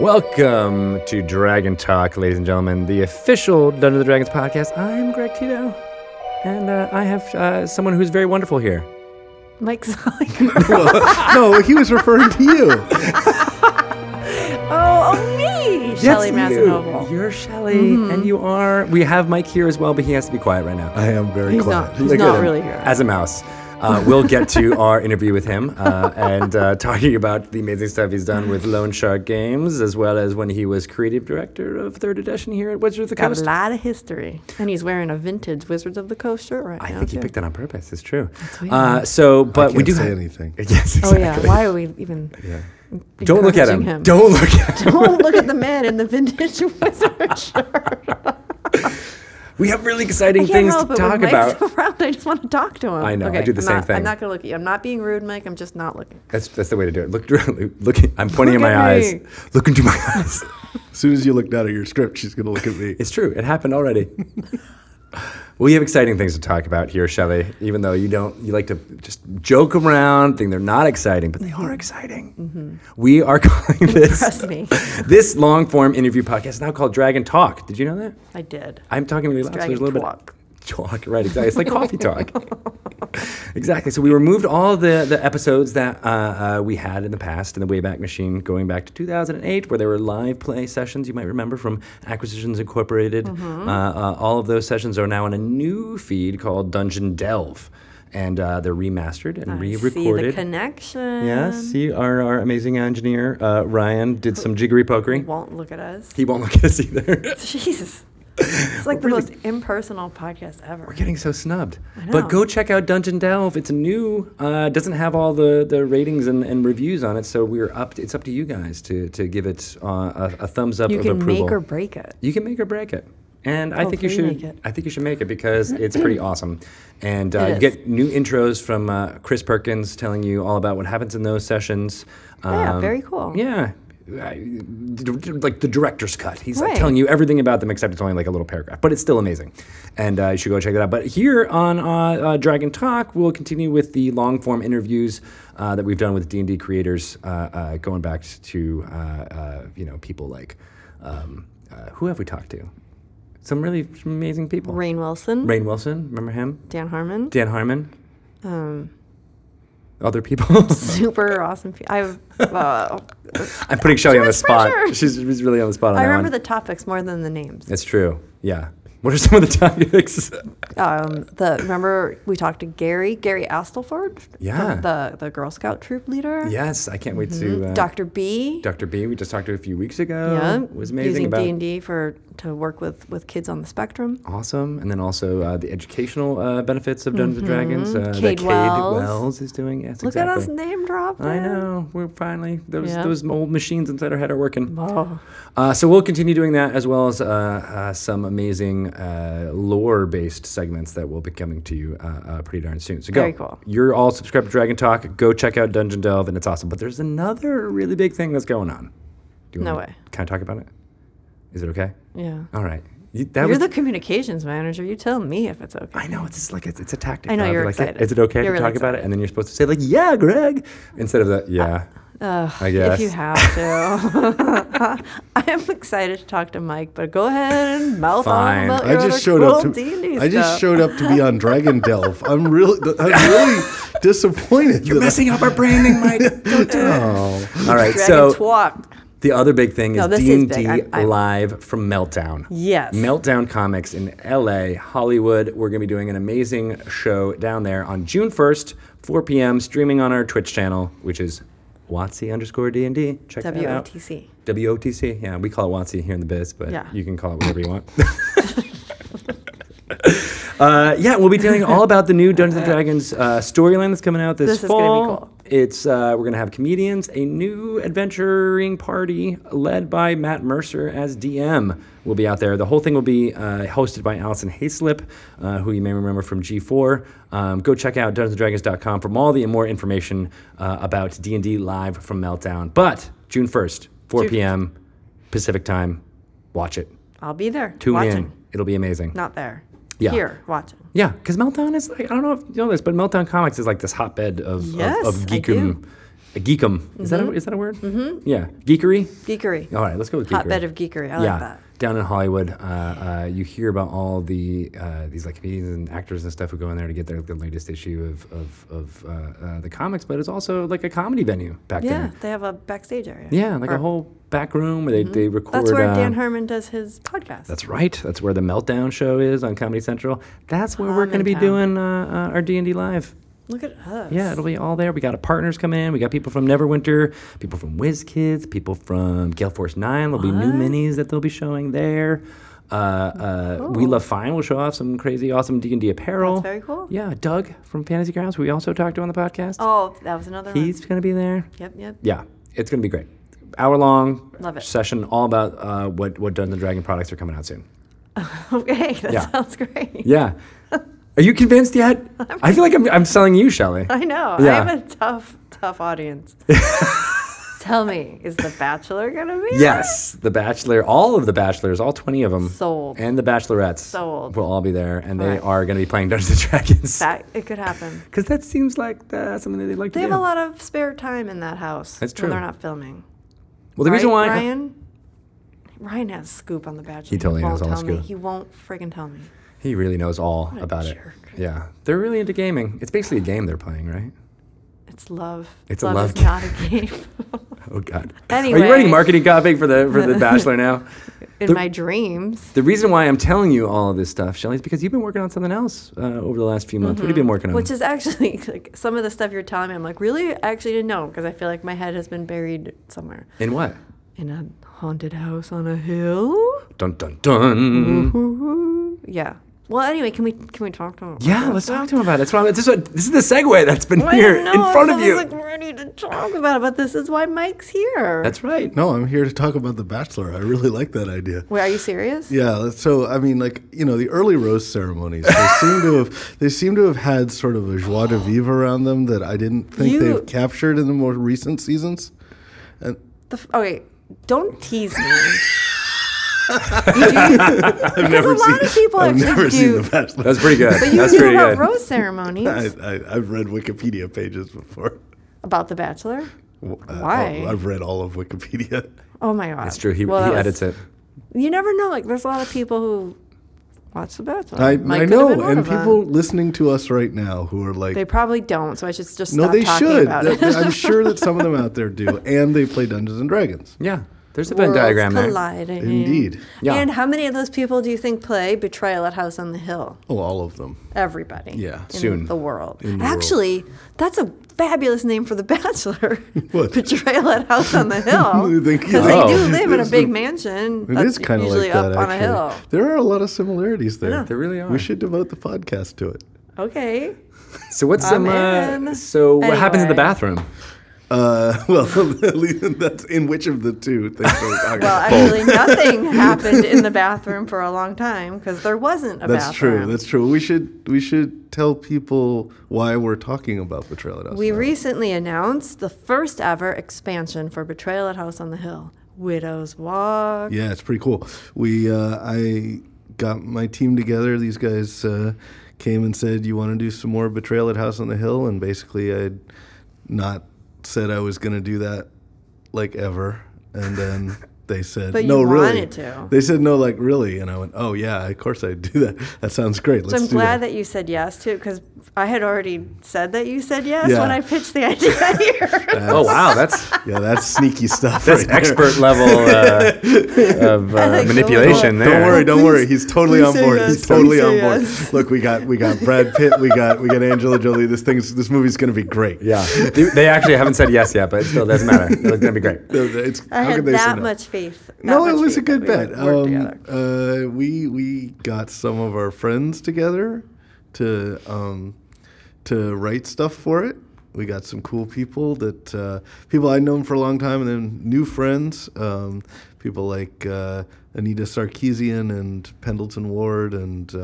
Welcome to Dragon Talk, ladies and gentlemen, the official Dungeons and Dragons podcast. I'm Greg Tito, and uh, I have uh, someone who's very wonderful here. Mike's like, no, he was referring to you. oh, oh, me, Shelly Mazzanoble. You're Shelly, and you are. We have Mike here as well, but he has to be quiet right now. I am very He's quiet. not. He's Look not really here. As a mouse. Uh, we'll get to our interview with him uh, and uh, talking about the amazing stuff he's done with Lone Shark Games, as well as when he was creative director of Third Edition here at Wizards of the Got Coast. a lot of history, and he's wearing a vintage Wizards of the Coast shirt right I now. think he picked that on purpose. It's true. Uh, so, but I we can't do say have- anything. Yes, Oh yeah, why are we even? Yeah. Don't look at him. encouraging Don't look at him. Don't look at the man in the vintage wizard shirt. We have really I exciting can't things help to it. talk When Mike's about. around, I just want to talk to him. I know, I do the I'm same not- thing. I'm not gonna look at you. I'm not being rude, Mike. I'm just not looking. That's, that's the way to do it. Look, directly. look. I'm pointing Look in my at eyes. me. Look into my eyes. As soon as you look down at your script, she's going to look at me. It's true. It happened already. We have exciting things to talk about here, Shelley. Even though you don't, you like to just joke around, think they're not exciting, but they are mm-hmm. exciting. Mm-hmm. We are calling this Trust me. this long form interview podcast is now called Dragon Talk. Did you know that? I did. I'm talking really loud, so there's a little talk. bit talk. Right, exactly. It's like coffee talk. exactly. So we removed all the the episodes that uh, uh, we had in the past in the Wayback Machine, going back to 2008, where there were live play sessions. You might remember from Acquisitions Incorporated. Mm-hmm. Uh, uh, all of those sessions are now on a new feed called Dungeon Delve, and uh, they're remastered and I re-recorded. See the connection. Yes, see, our, our amazing engineer uh, Ryan did some jiggery pokery. Won't look at us. He won't look at us either. Jesus. It's like the Really- most impersonal podcast ever. We're getting so snubbed. But go check out Dungeon Delve. It's new. Uh, doesn't have all the, the ratings and, and reviews on it, so we're up. To, it's up to you guys to, to give it uh, a, a thumbs up you of can approval. make or break it. you can make or break it. And I think you should. make it. I think you should make it because it's pretty awesome. And uh, you get new intros from uh, Chris Perkins telling you all about what happens in those sessions. Yeah, Um, very cool. Yeah. Like the director's cut. He's like telling you everything about them, except it's only like a little paragraph, but it's still amazing, and uh, you should go check that out. But here on uh, uh, Dragon Talk, we'll continue with the long form interviews uh, that we've done with D and D creators, uh, uh, going back to uh, uh, you know people like um, uh, who have we talked to? Some really amazing people. Rainn Wilson, Rainn Wilson, remember him? Dan Harmon, Dan Harmon. um, Other people. super awesome. Pe- I've, uh, I'm putting Shelly on the spot. pressure. She's, she's really on the spot on I that remember one. the topics more than the names. It's true. Yeah. What are some of the topics? Um, the remember we talked to Gary, Gary Astleford, Yeah. the the Girl Scout troop leader. yes, I can't wait to. Uh, Dr. B. Dr. B, we just talked to a few weeks ago. yeah, was amazing using about D and D for to work with with kids on the spectrum. awesome, and then also uh, the educational uh, benefits of Dungeons and Dragons. Uh, that Cade Cade Wells. Wells is doing. Yes, Look exactly. at us name dropping. I know. We're finally those Yeah. those old machines inside our head are working. Oh, Uh, so we'll continue doing that as well as uh, uh, some amazing uh, lore-based segments that will be coming to you pretty darn soon. So go. Very cool. You're all subscribed to Dragon Talk. Go check out Dungeon Delve, and it's awesome. But there's another really big thing that's going on. Do you No way. Can I talk about it? Is it okay? Yeah. All right. You, that You're was, the communications manager. You tell me if it's okay. I know it's just like it's, it's a tactic. I know, you're like, excited. Is it okay You're to really talk about it? And then you're supposed to say like, "Yeah, Greg," instead of the uh, "Yeah." Ugh, I guess. If you have to. I am excited to talk to Mike, but go ahead and mouth Fine. on about I your just showed up to. D&D I just showed up to be on Dragon Delve. I'm really, I'm really disappointed. You're that I- messing up our branding, Mike. Don't do it. Oh, All right. Dragon so Twalk. The other big thing is No, is D&D. I'm- I'm- live from Meltdown. Yes. Meltdown Comics in LA, Hollywood. We're going to be doing an amazing show down there on June 1st, 4 p.m., streaming on our Twitch channel, which is WotC underscore D&D. Check that out. WOTC. WOTC. Yeah, we call it WotC here in the biz, but Yeah. you can call it whatever you want. uh, yeah, we'll be telling all about the new Dungeons and Dragons uh, storyline that's coming out this, This is gonna be cool. It's uh, we're gonna have comedians, a new adventuring party led by Matt Mercer as DM. Will be out there. The whole thing will be uh, hosted by Alison Haislip, uh, who you may remember from G4. Um, go check out DungeonsandDragons.com for all the more information uh, about D&D live from Meltdown. But June 1st, 4 June- p.m. Pacific time. Watch it. I'll be there. Tune watching. in. It'll be amazing. Not there. Yeah. Here, watching. Yeah, because Meltdown is like I don't know if you know this, but Meltdown Comics is like this hotbed of Yes, of, of I geekum, do. a geekum. Is that a, is that a word? Mm-hmm. Yeah, geekery. Geekery. All right, let's go with geekery. Hotbed of geekery. I yeah, like that. Down in Hollywood, uh, uh, you hear about all the uh, these like comedians and actors and stuff who go in there to get their the latest issue of of, of uh, uh, the comics, but it's also like a comedy venue back then. Yeah, they have a backstage area. Yeah, like Or- a whole back room where they, they record. That's where uh, Dan Harmon does his podcast. That's right. That's where the Meltdown show is on Comedy Central. That's where we're going to be doing uh, uh, our D and D live. Look at us. Yeah, it'll be all there. We got our partners coming in. We got people from Neverwinter, people from WizKids, people from Gale Force Nine. There'll be new What? minis that they'll be showing there. Uh, uh, We Love Fine We'll show off some crazy, awesome D and D apparel. That's very cool. Yeah, Doug from Fantasy Grounds, who we also talked to on the podcast. Oh, that was another He's one. going to be there. Yep, yep. Yeah, it's going to be great. Hour long Love it. session, all about uh, what what Dungeons and Dragon products are coming out soon. Okay, that Yeah. sounds great. Yeah. Are you convinced yet? I feel like I'm, I'm selling you, Shelley. I know. Yeah. I have a tough, tough audience. Tell me, is The Bachelor gonna be? Yes, The Bachelor, all of the Bachelors, all 20 of them. Sold. And the Bachelorettes Sold. will all be there, and they Right. are going to be playing Dungeons and Dragons. That it could happen. Because that seems like uh, something that they'd like They to do. They have a lot of spare time in that house. That's When true. they're not filming. well, the reason Right, why Ryan. Ryan has scoop on The Bachelor. He totally won't knows all the tell me. scoop. He won't friggin' tell me. He really knows all What a about it. Yeah, they're really into gaming. It's basically a game they're playing, right? It's love. It's a love, love is game. not a game. Oh God. Anyway, Are you writing marketing copy for the for the Bachelor now? in The- my dreams. The reason why I'm telling you all of this stuff, Shelley, is because you've been working on something else uh, over the last few months. What have you been working on? Which is actually like some of the stuff you're telling me. I'm like, really? I actually didn't know because I feel like my head has been buried somewhere In what? in a haunted house on a hill. Dun dun dun. Woo-hoo. Yeah. Well, anyway, can we can we talk to him? Yeah, let's talk to him about it. That's what I'm, this, is what, this is the segue that's been I here know, in front of you. I you. was like ready to talk about it, but this is why Mike's here. That's right. No, I'm here to talk about The Bachelor. I really like that idea. Wait, are you serious? Yeah, so I mean, like you know, the early rose ceremonies, they seem to have they seem to have had sort of a joie de vivre around them that I didn't think You- they've captured in the more recent seasons. And The f- oh, okay, don't tease me. because a lot of people I've actually never do. seen The Bachelor. That's pretty good. but you That's knew pretty about good. rose ceremonies I, I, I've read Wikipedia pages before. about The Bachelor. Uh, Why? I've read all of Wikipedia. Oh my god, It's true. He, Well, he that was- edits it. You never know. Like, there's a lot of people who watch The Bachelor. I, Mike I could have know, one and of them. people listening to us right now who are like, They probably don't. So I should just no, stop they talking should. about That- it. I'm sure that some of them out there do, and they play Dungeons and Dragons. Yeah. There's a Venn Worlds diagram there. colliding. Indeed. Yeah. And how many of those people do you think play Betrayal at House on the Hill? Oh, all of them. Everybody. Yeah. in Soon. the world. In the world. Actually, that's a fabulous name for The Bachelor. What? Betrayal at House on the Hill. You think- Because Oh. they do live in a big the- mansion. It that's is kind of usually like up that. on a actually. hill. There are a lot of similarities there. Yeah. There really are. We should devote the podcast to it. Okay. So what's I'm some? Uh, in. so what happens in the bathroom? Uh, well, at least that's in which of the two things are we talking Well, about? actually, nothing happened in the bathroom for a long time because there wasn't a That's bathroom. true. That's true. We should we should tell people why we're talking about Betrayal at House. We now. recently announced the first ever expansion for Betrayal at House on the Hill, Widow's Walk. Yeah, it's pretty cool. We uh, I got my team together. These guys uh, came and said, "You want to do some more Betrayal at House on the Hill?" And basically, I'd not said I was going to do that like ever, and then. They said But you no, really. wanted to. They said no, like really, and I went, oh yeah, of course I'd do that. That sounds great. So Let's I'm do glad that. that you said yes to it because I had already said that you said yes Yeah. when I pitched the idea here. Oh wow, that's Yeah, that's sneaky stuff. that's right there. expert level uh, of uh, like the manipulation little- there. Don't worry, don't Please- worry. He's totally on board. yes, He's totally on board. yes. Look, we got we got Brad Pitt, we got we got Angela Jolie. This thing's this movie's gonna be great. Yeah, they, they actually haven't said yes yet, but it still doesn't matter. It's gonna be great. It's, I how had could they say that no? much faith. No, it was a good that we bet. Um, uh, we we got some of our friends together to um, to write stuff for it. We got some cool people that uh, people I'd known for a long time, and then new friends. Um, people like uh, Anita Sarkeesian and Pendleton Ward and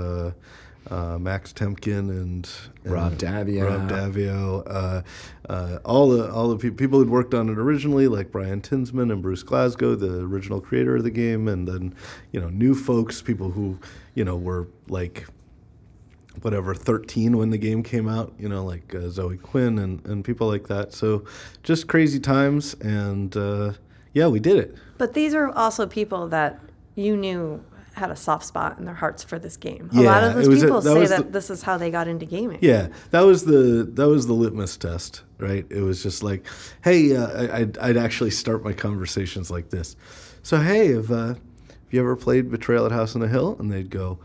uh, Max Temkin and, and Rob Daviau. Rob Daviau. Uh, uh, all the all the pe- people who'd worked on it originally, like Brian Tinsman and Bruce Glassco, the original creator of the game, and then you know new folks, people who you know were like whatever 13 when the game came out you know like uh, zoe quinn and, and people like that so just crazy times and uh, yeah we did it But these are also people that you knew had a soft spot in their hearts for this game. a lot of those was a- people that say that the- this is how they got into gaming. yeah that was the that was the litmus test right it was just like hey uh, I, I'd, I'd actually start my conversations like this so hey have, uh, have you ever played betrayal at house on the hill and they'd go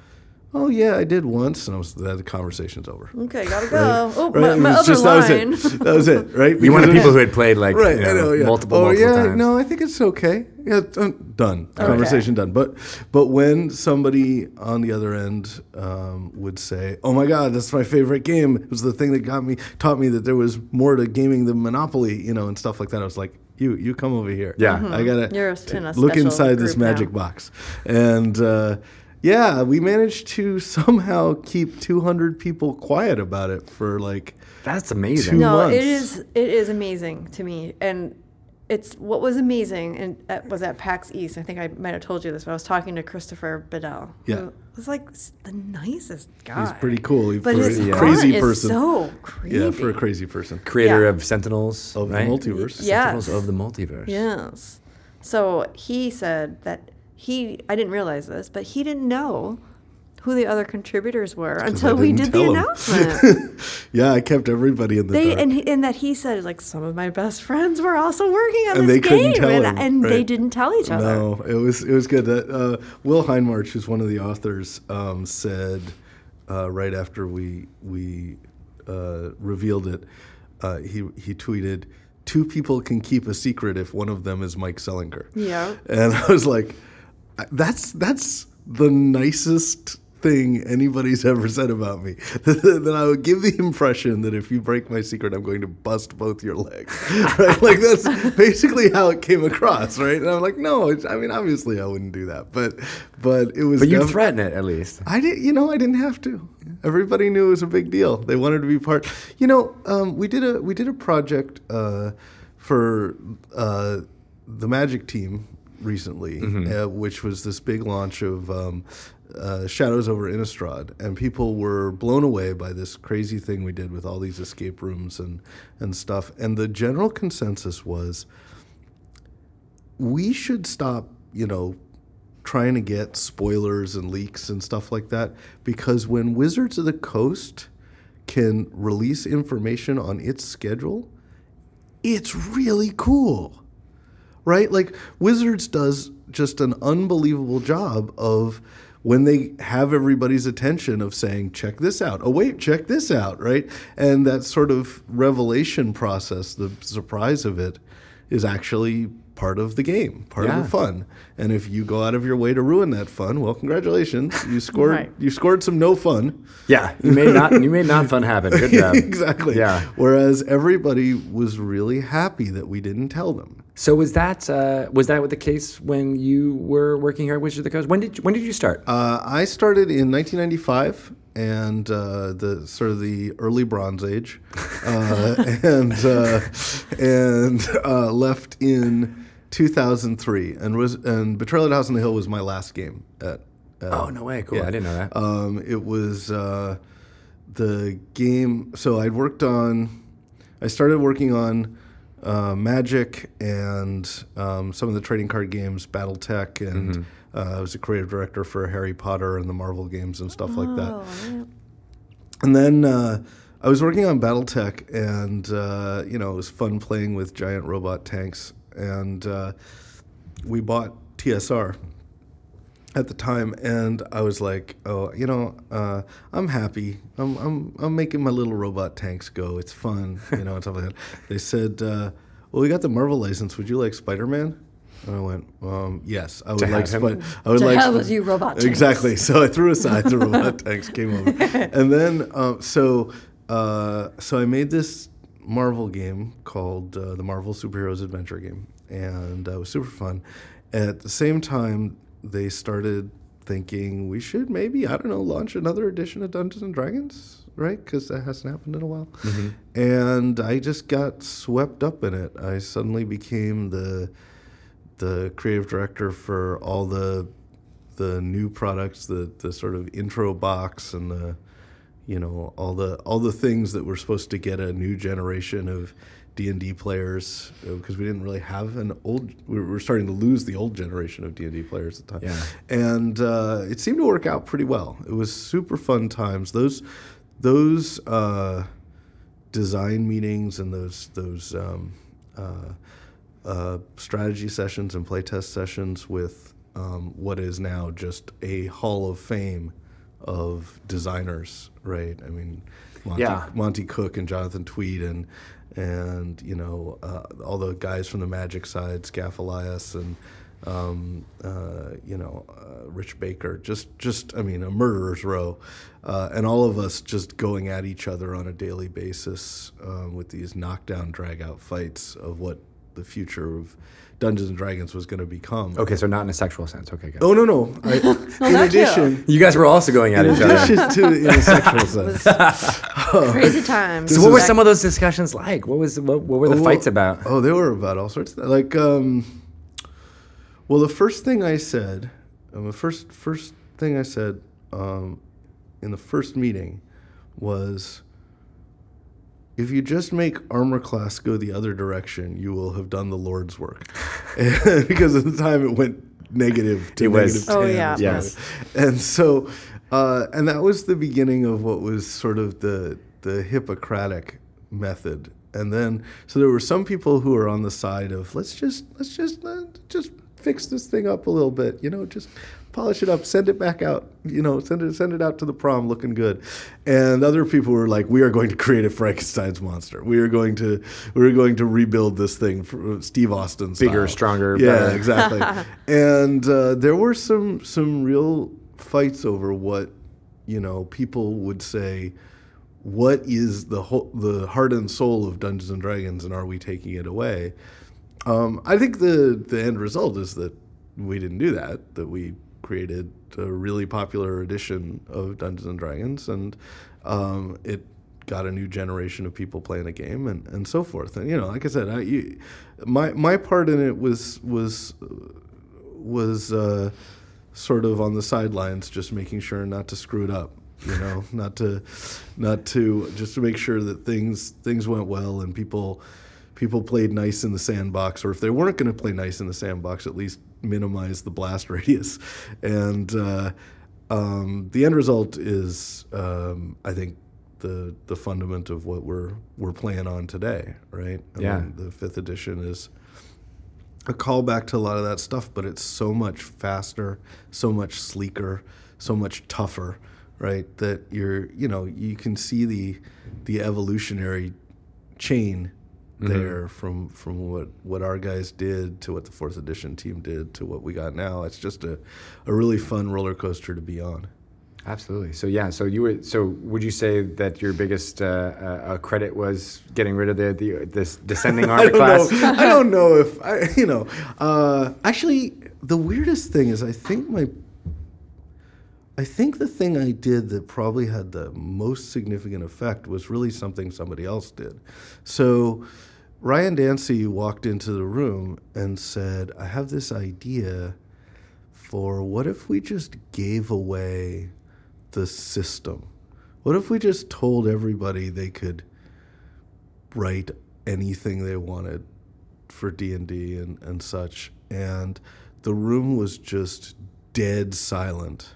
oh yeah i did once and I was the conversation's over Okay, gotta go. Right. Oh, Right? my, my other just- line. That was it. That was it. Right? You wanted people who had played like right? you know, I know. Yeah. multiple, oh multiple yeah. times. No, I think it's okay. Yeah, done. done. Conversation done. But but when somebody on the other end um, would say, "Oh my God, that's my favorite game," it was the thing that got me taught me that there was more to gaming than Monopoly, you know, and stuff like that. I was like. You, you come over here. Yeah. Mhm. I gotta You're in a look inside this group now. magic box, and uh, yeah, we managed to somehow keep 200 people quiet about it for like That's amazing. Two- no, months. it is it is amazing to me, and it's what was amazing and at, was at PAX East. I think I might have told you this, but I was talking to Christopher Badell. Yeah. who was like s- the nicest guy. He's pretty cool. He- but for his a art crazy is person. so creepy. Yeah, for a crazy person. Creator Yeah. of Sentinels Of the right? multiverse. Yeah. Sentinels Yes. of the multiverse. Yes. So he said that he, I didn't realize this, but he didn't know who the other contributors were until we didn't the him. announcement. yeah, I kept everybody in the they dark. and, he, and that he said like some of my best friends were also working on And this game, and, him, and they didn't tell each other. no, it was it was good. That uh, Will Hindmarch, who's one of the authors, um, said uh, right after we we uh, revealed it, uh, he he tweeted, two people can keep a secret if one of them is Mike Selinker." Yeah. And I was like, that's that's the nicest thing anybody's ever said about me. that I would give the impression that if you break my secret, I'm going to bust both your legs. right? Like that's basically how it came across, right? And I'm like, no, I mean, obviously I wouldn't do that, but but it was. But you def- threaten it at least. I did, you know, I didn't have to. Everybody knew it was a big deal. They wanted to be part. You know, um, we did a we did a project uh, for uh, the Magic team recently, uh, which was this big launch of um, uh, Shadows over Innistrad, and people were blown away by this crazy thing we did with all these escape rooms and and stuff. And the general consensus was we should stop, you know, trying to get spoilers and leaks and stuff like that because when Wizards of the Coast can release information on its schedule, it's really cool. Right? Like Wizards does just an unbelievable job of when they have everybody's attention of saying check this out. Oh wait, check this out, right? And that sort of revelation process, the surprise of it is actually part of the game, part Yeah. of the fun. And if you go out of your way to ruin that fun, well, congratulations. You scored Right. you scored some no fun. Yeah, you made not you made non fun happen. Good job. exactly. Yeah. Whereas everybody was really happy that we didn't tell them. So was that uh, was that the case when you were working here at Wizards of the Coast? When did you, when did you start? Uh, I started in 1995 and uh, the sort of the early Bronze Age, uh, and uh, and uh, left in 2003, and was and Betrayal at House on the Hill was my last game at. uh, oh no way! Cool. yeah. I didn't know that. Um, it was uh, the game. So I'd worked on. I started working on uh, Magic and um, some of the trading card games, BattleTech, and uh, I was a creative director for Harry Potter and the Marvel games and stuff like that. Oh, yeah. And then uh, I was working on BattleTech, and uh, you know it was fun playing with giant robot tanks. And uh, we bought TSR at the time, and I was like, "Oh, you know, uh, I'm happy. I'm, I'm I'm making my little robot tanks go. It's fun, you know, and stuff like that." They said, uh, "Well, we got the Marvel license. Would you like Spider-Man?" And I went, um, "Yes, I would To like have? Spider. I would To like hell Spi- with you, robot tanks. Exactly. So I threw aside the robot tanks, came over, and then um, so uh, so I made this Marvel game called uh, the Marvel Superheroes Adventure Game, and uh, it was super fun. At the same time, they started thinking we should maybe I don't know launch another edition of Dungeons and Dragons, right? Because that hasn't happened in a while. Mm-hmm. And I just got swept up in it. I suddenly became the the creative director for all the the new products, the the sort of intro box and the you know all the all the things that were supposed to get a new generation of D and D players because we didn't really have an old. We were starting to lose the old generation of D and D players at the time, Yeah. and uh, it seemed to work out pretty well. It was super fun times. Those those uh, design meetings and those those um, uh, uh, strategy sessions and playtest sessions with um, what is now just a hall of fame of designers, right? I mean, Monte, Yeah. Monte Cook and Jonathan Tweet and and you know uh, all the guys from the Magic side, Skaff and um, uh, you know uh, Rich Baker, just just I mean a murderer's row, uh, and all of us just going at each other on a daily basis um, with these knockdown drag out fights of what the future of Dungeons and Dragons was going to become. Okay, so not in a sexual sense. Okay, good. Oh no no! I, in that too. addition, You guys were also going at in each other. addition to in a sexual sense. Crazy times. So what were some of those discussions like? What was what, what were the Oh, fights about? Oh, they were about all sorts of like. Um, well, the first thing I said, um, the first first thing I said um, in the first meeting was, if you just make armor class go the other direction, you will have done the Lord's work, because at the time it went negative to It was- negative Oh, 10 or yeah. Yes. and so uh, and that was the beginning of what was sort of the the Hippocratic method. And then so there were some people who were on the side of let's just let's just uh, just fix this thing up a little bit, you know, just polish it up, send it back out, you know, send it send it out to the prom looking good. And other people were like, we are going to create a Frankenstein's monster. We are going to we are going to rebuild this thing for Steve Austin Bigger, stronger, Yeah, better. exactly. and uh, there were some some real fights over what you know people would say. What is the whole, the heart and soul of Dungeons and Dragons, and are we taking it away? Um, I think the the end result is that we didn't do that. That we created a really popular edition of Dungeons and Dragons, and um, it got a new generation of people playing the game, and, and so forth. And you know, like I said, I, you, my my part in it was was was uh, sort of on the sidelines, just making sure not to screw it up. You know, not to, not to, just to make sure that things things went well and people people played nice in the sandbox, or if they weren't going to play nice in the sandbox, at least minimize the blast radius. And uh, um, the end result is, um, I think, the the fundament of what we're we're playing on today, right? I Yeah. mean, the fifth edition is a callback to a lot of that stuff, but it's so much faster, so much sleeker, so much tougher, right? That you're, you know, you can see the the evolutionary chain there from from what what our guys did to what the fourth edition team did to what we got now. It's just a a really fun roller coaster to be on. Absolutely. So yeah. So you would. So would you say that your biggest uh, uh, credit was getting rid of the, the this descending I armor don't class? know. I don't know if I, you know. Uh, actually, the weirdest thing is, I think my, I think the thing I did that probably had the most significant effect was really something somebody else did. So, Ryan Dancey walked into the room and said, "I have this idea for what if we just gave away the system." What if we just told everybody they could write anything they wanted for D&D and, and such and the room was just dead silent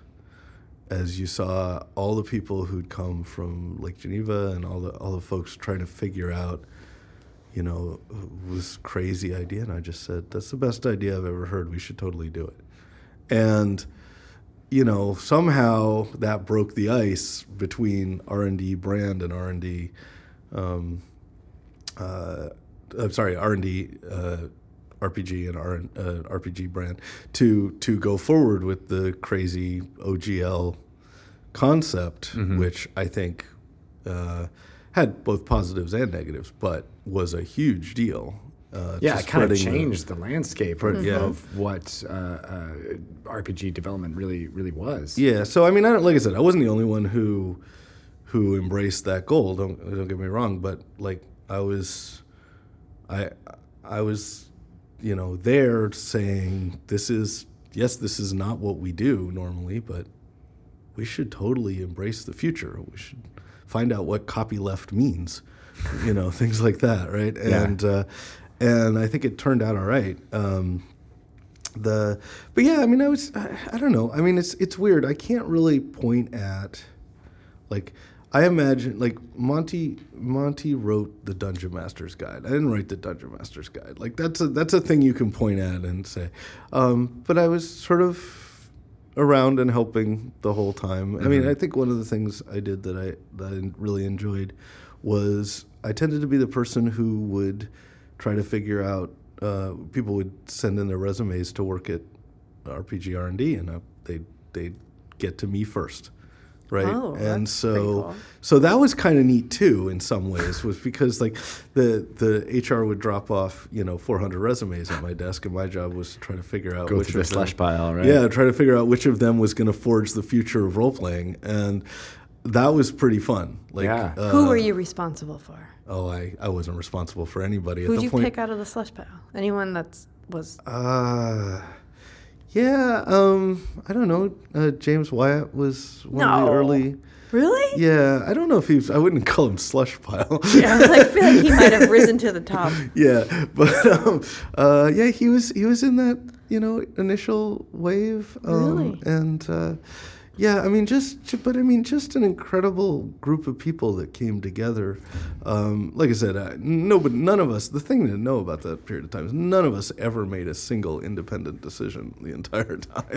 as you saw all the people who'd come from Lake Geneva and all the all the folks trying to figure out you know this crazy idea and I just said that's the best idea I've ever heard. We should totally do it. And you know somehow that broke the ice between R&D brand and R&D um, uh, I'm sorry, R and D, uh, RPG and R uh, RPG brand to to go forward with the crazy OGL concept, which I think uh, had both positives and negatives, but was a huge deal. Uh, Yeah, it kind of spreading the- changed the, landscape of, Yeah. of what uh, uh, RPG development really really was. Yeah, so I mean, I don't, like I said, I wasn't the only one who who embraced that goal. Don't don't get me wrong, but like I was, I I was, you know, there saying this is yes, this is not what we do normally, but we should totally embrace the future. We should find out what copyleft means, you know, things like that, right? Yeah. And uh, and I think it turned out all right. Um, the but yeah, I mean, I was I, I don't know. I mean, it's it's weird. I can't really point at like I imagine like Monte Monte wrote the Dungeon Master's Guide. I didn't write the Dungeon Master's Guide. Like that's a that's a thing you can point at and say. Um, but I was sort of around and helping the whole time. I mean, I think one of the things I did that I that I really enjoyed was I tended to be the person who would try to figure out. Uh, people would send in their resumes to work at RPG R and D, and uh, they they get to me first, right? Oh, and that's so cool. so that was kind of neat too in some ways was because like the the HR would drop off you know 400 resumes at my desk and my job was to try to figure out Go which through the of them- slush pile, right? yeah try to figure out which of them was going to forge the future of role playing and that was pretty fun like Yeah. uh, Who were you responsible for? oh I, I wasn't responsible for anybody at Who'd the you point pick out of the slush pile? Anyone that's was uh yeah um I don't know uh, James Wyatt was one of the No. early really? yeah I don't know if he was I wouldn't call him slush pile Yeah, I, like, feel like he might have risen to the top. yeah, but um, uh, yeah, he was he was in that you know initial wave. Um, Really? And uh, yeah, I mean, just but I mean, just an incredible group of people that came together. Um, like I said, uh, nobody, none of us. The thing to know about that period of time is none of us ever made a single independent decision the entire time.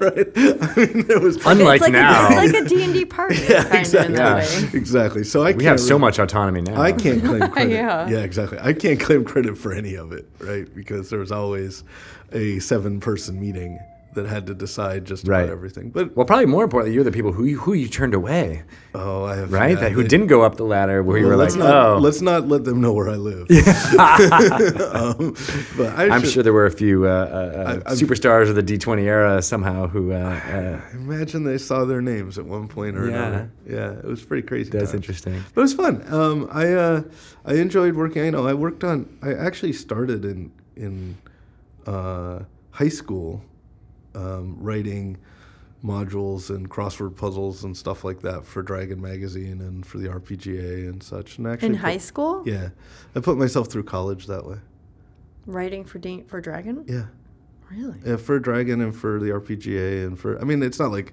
right? I mean, there was. Unlike it's like now. A, it's like a D and D party, yeah, kind of in exactly. Yeah. way. Exactly. So I We have can't so really- much autonomy now. I can't claim credit. Yeah. yeah. exactly. I can't claim credit for any of it, right? Because there was always a seven-person meeting that had to decide just Right. about everything. But Well, probably more importantly, you're the people who you, who you turned away, oh, I have right? yeah, that who they- didn't go up the ladder, where you were let's like, not, oh. let's not let them know where I live. um, but I I'm should- sure there were a few uh, uh, I- superstars of the D20 era somehow who. Uh, uh, Imagine they saw their names at one point or Yeah. another. Yeah, it was pretty crazy. that's times. interesting. But it was fun. Um, I uh, I enjoyed working. I know I worked on. I actually started in in uh, high school um, writing modules and crossword puzzles and stuff like that for Dragon Magazine and for the RPGA and such. And actually, In put- high school, yeah, I put myself through college that way. writing for da- for Dragon. Yeah. Really? Yeah, for Dragon and for the RPGA and for I mean it's not like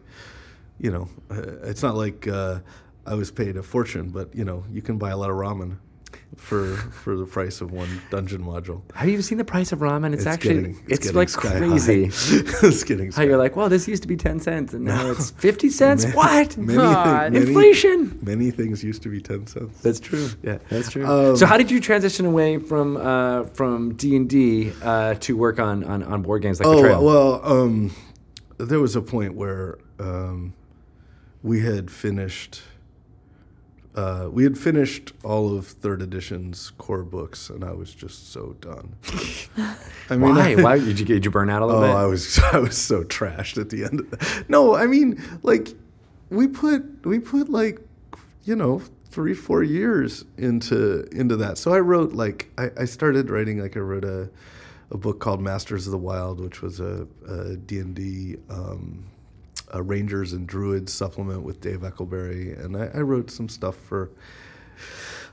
you know uh, it's not like uh, I was paid a fortune, but you know you can buy a lot of ramen for for the price of one dungeon module. Have you seen the price of ramen? It's, actually getting- it's, getting like crazy. it's getting How you're like, well, this used to be ten cents and now it's fifty cents. what? Many, God. many, Inflation. Many things used to be ten cents. That's true. Yeah. that's true. Um, so, how did you transition away from uh, from D and D uh, to work on, on on board games like oh Betrayal? well, um, there was a point where um, we had finished. Uh, we had finished all of third edition's core books, and I was just so done. I mean, Why? I- Why did you did you burn out a little Oh, bit? I was I was so trashed at the end. Of that. No, I mean, like we put we put like you know three four years into into that. So I wrote like I, I started writing like I wrote a a book called Masters of the Wild, which was a, a D&D um, a Rangers and Druids supplement with Dave Eckelberry, and I, I wrote some stuff for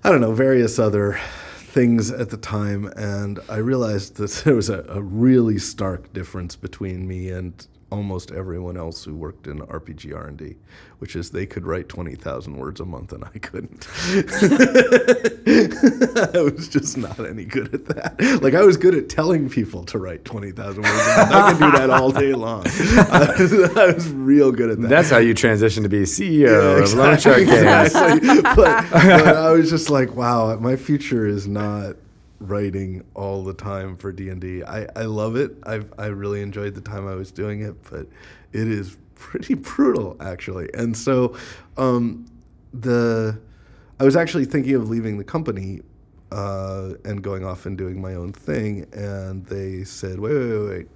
I don't know, various other things at the time, and I realized that there was a, a really stark difference between me and almost everyone else who worked in RPG R&D, which is they could write 20,000 words a month and I couldn't. I was just not any good at that. Like I was good at telling people to write 20,000 words a month. I could do that all day long. I was, I was real good at that. That's how you transition to be CEO Yeah, of Lone Shark Games. exactly. but, but I was just like, wow, my future is not writing all the time for D&D. I, I love it. I I really enjoyed the time I was doing it, but it is pretty brutal actually. And so um, the I was actually thinking of leaving the company uh, and going off and doing my own thing and they said, "Wait, wait, wait, wait.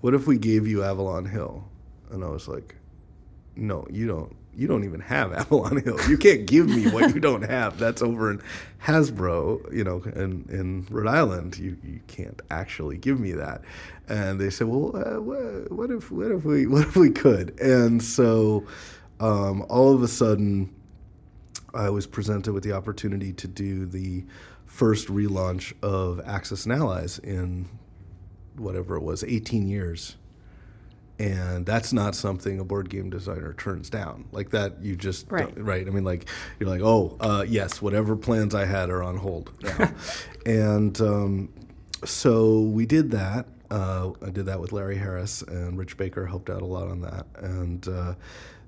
What if we gave you Avalon Hill?" And I was like, no, you don't. You don't even have Avalon Hill. You can't give me what you don't have. That's over in Hasbro, you know, in, in Rhode Island. You, you can't actually give me that. And they said, well, uh, wha- what if what if we what if we could? And so um, all of a sudden, I was presented with the opportunity to do the first relaunch of Axis and Allies in whatever it was, 18 years. And that's not something a board game designer turns down. Like that, you just Right. right. I mean, like you're like, oh, uh, yes, whatever plans I had are on hold now. and um, so we did that. Uh, I did that with Larry Harris, and Rich Baker helped out a lot on that. And uh,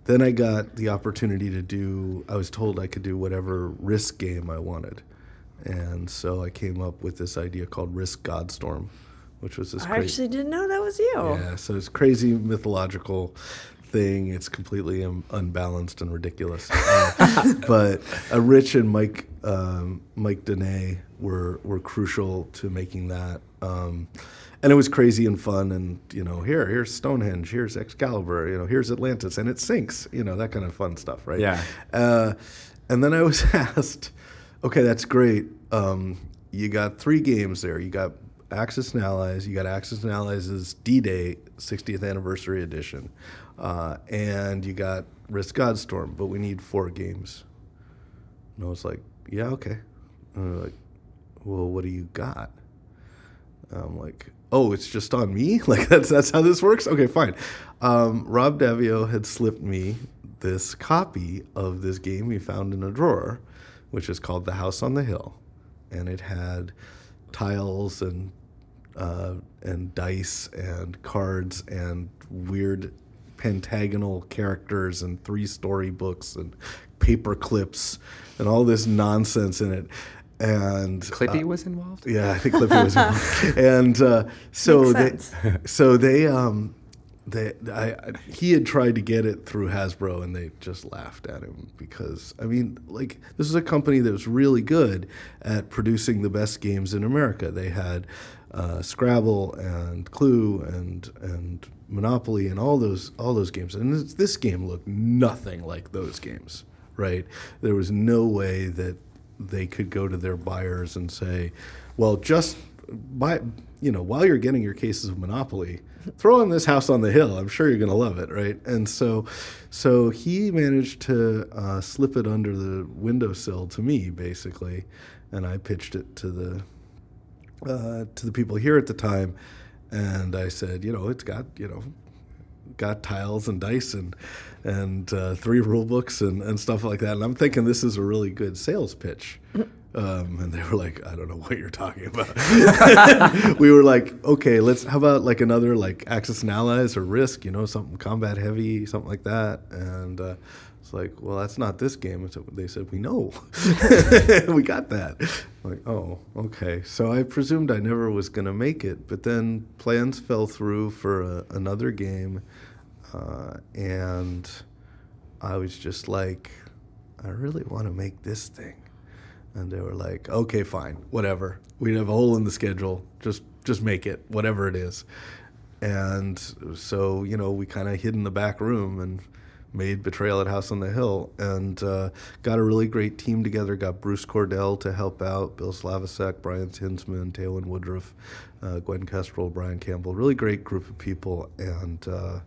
then I got the opportunity to do. I was told I could do whatever risk game I wanted, and so I came up with this idea called Risk Godstorm, which was this. I crazy- actually didn't know that was you. yeah, so it's crazy mythological thing. It's completely um, unbalanced and ridiculous. Uh, but uh, Rich and Mike um, Mike Dene were were crucial to making that. Um, and it was crazy and fun, and you know, here, here's Stonehenge, here's Excalibur, you know, here's Atlantis, and it sinks, you know, that kind of fun stuff, right? Yeah. Uh, and then I was asked, okay, that's great. Um, you got three games there. You got Axis and Allies. You got Axis and Allies' D-Day 60th Anniversary Edition, uh, and you got Risk Godstorm. But we need four games. And I was like, yeah, okay. And like, well, what do you got? I'm like, oh, it's just on me. Like that's that's how this works. Okay, fine. Um, Rob Daviau had slipped me this copy of this game we found in a drawer, which is called The House on the Hill, and it had tiles and uh, and dice and cards and weird pentagonal characters and three story books and paper clips and all this nonsense in it. And Clippy uh, was involved. yeah, I think Clippy was involved. and uh, so they, so they, um, they, I, he had tried to get it through Hasbro, and they just laughed at him because I mean, like this is a company that was really good at producing the best games in America. They had uh, Scrabble and Clue and and Monopoly and all those all those games, and this, this game looked nothing like those games. Right? There was no way that they could go to their buyers and say, "Well, just buy, you know, while you're getting your cases of Monopoly, throw in this house on the hill. I'm sure you're going to love it, right?" And so, so he managed to uh, slip it under the windowsill to me, basically, and I pitched it to the uh, to the people here at the time, and I said, you know, it's got you know got tiles and dice and and uh, three rule books and, and stuff like that. And I'm thinking this is a really good sales pitch. Um, and they were like, I don't know what you're talking about. we were like, okay, let's. How about like another like Axis and Allies or Risk? You know, something combat heavy, something like that. And uh, it's like, well, that's not this game. So they said, we know, we got that. I'm like, oh, okay. So I presumed I never was gonna make it, but then plans fell through for a, another game, uh, and I was just like, I really want to make this thing. And they were like, okay, fine, whatever. We have a hole in the schedule. Just just make it, whatever it is. And so, you know, we kind of hid in the back room and made Betrayal at House on the Hill and uh, got a really great team together. Got Bruce Cordell to help out, Bill Slavicsek, Brian Tinsman, Taylor Woodruff, uh, Gwen Kestrel, Brian Campbell. Really great group of people and uh,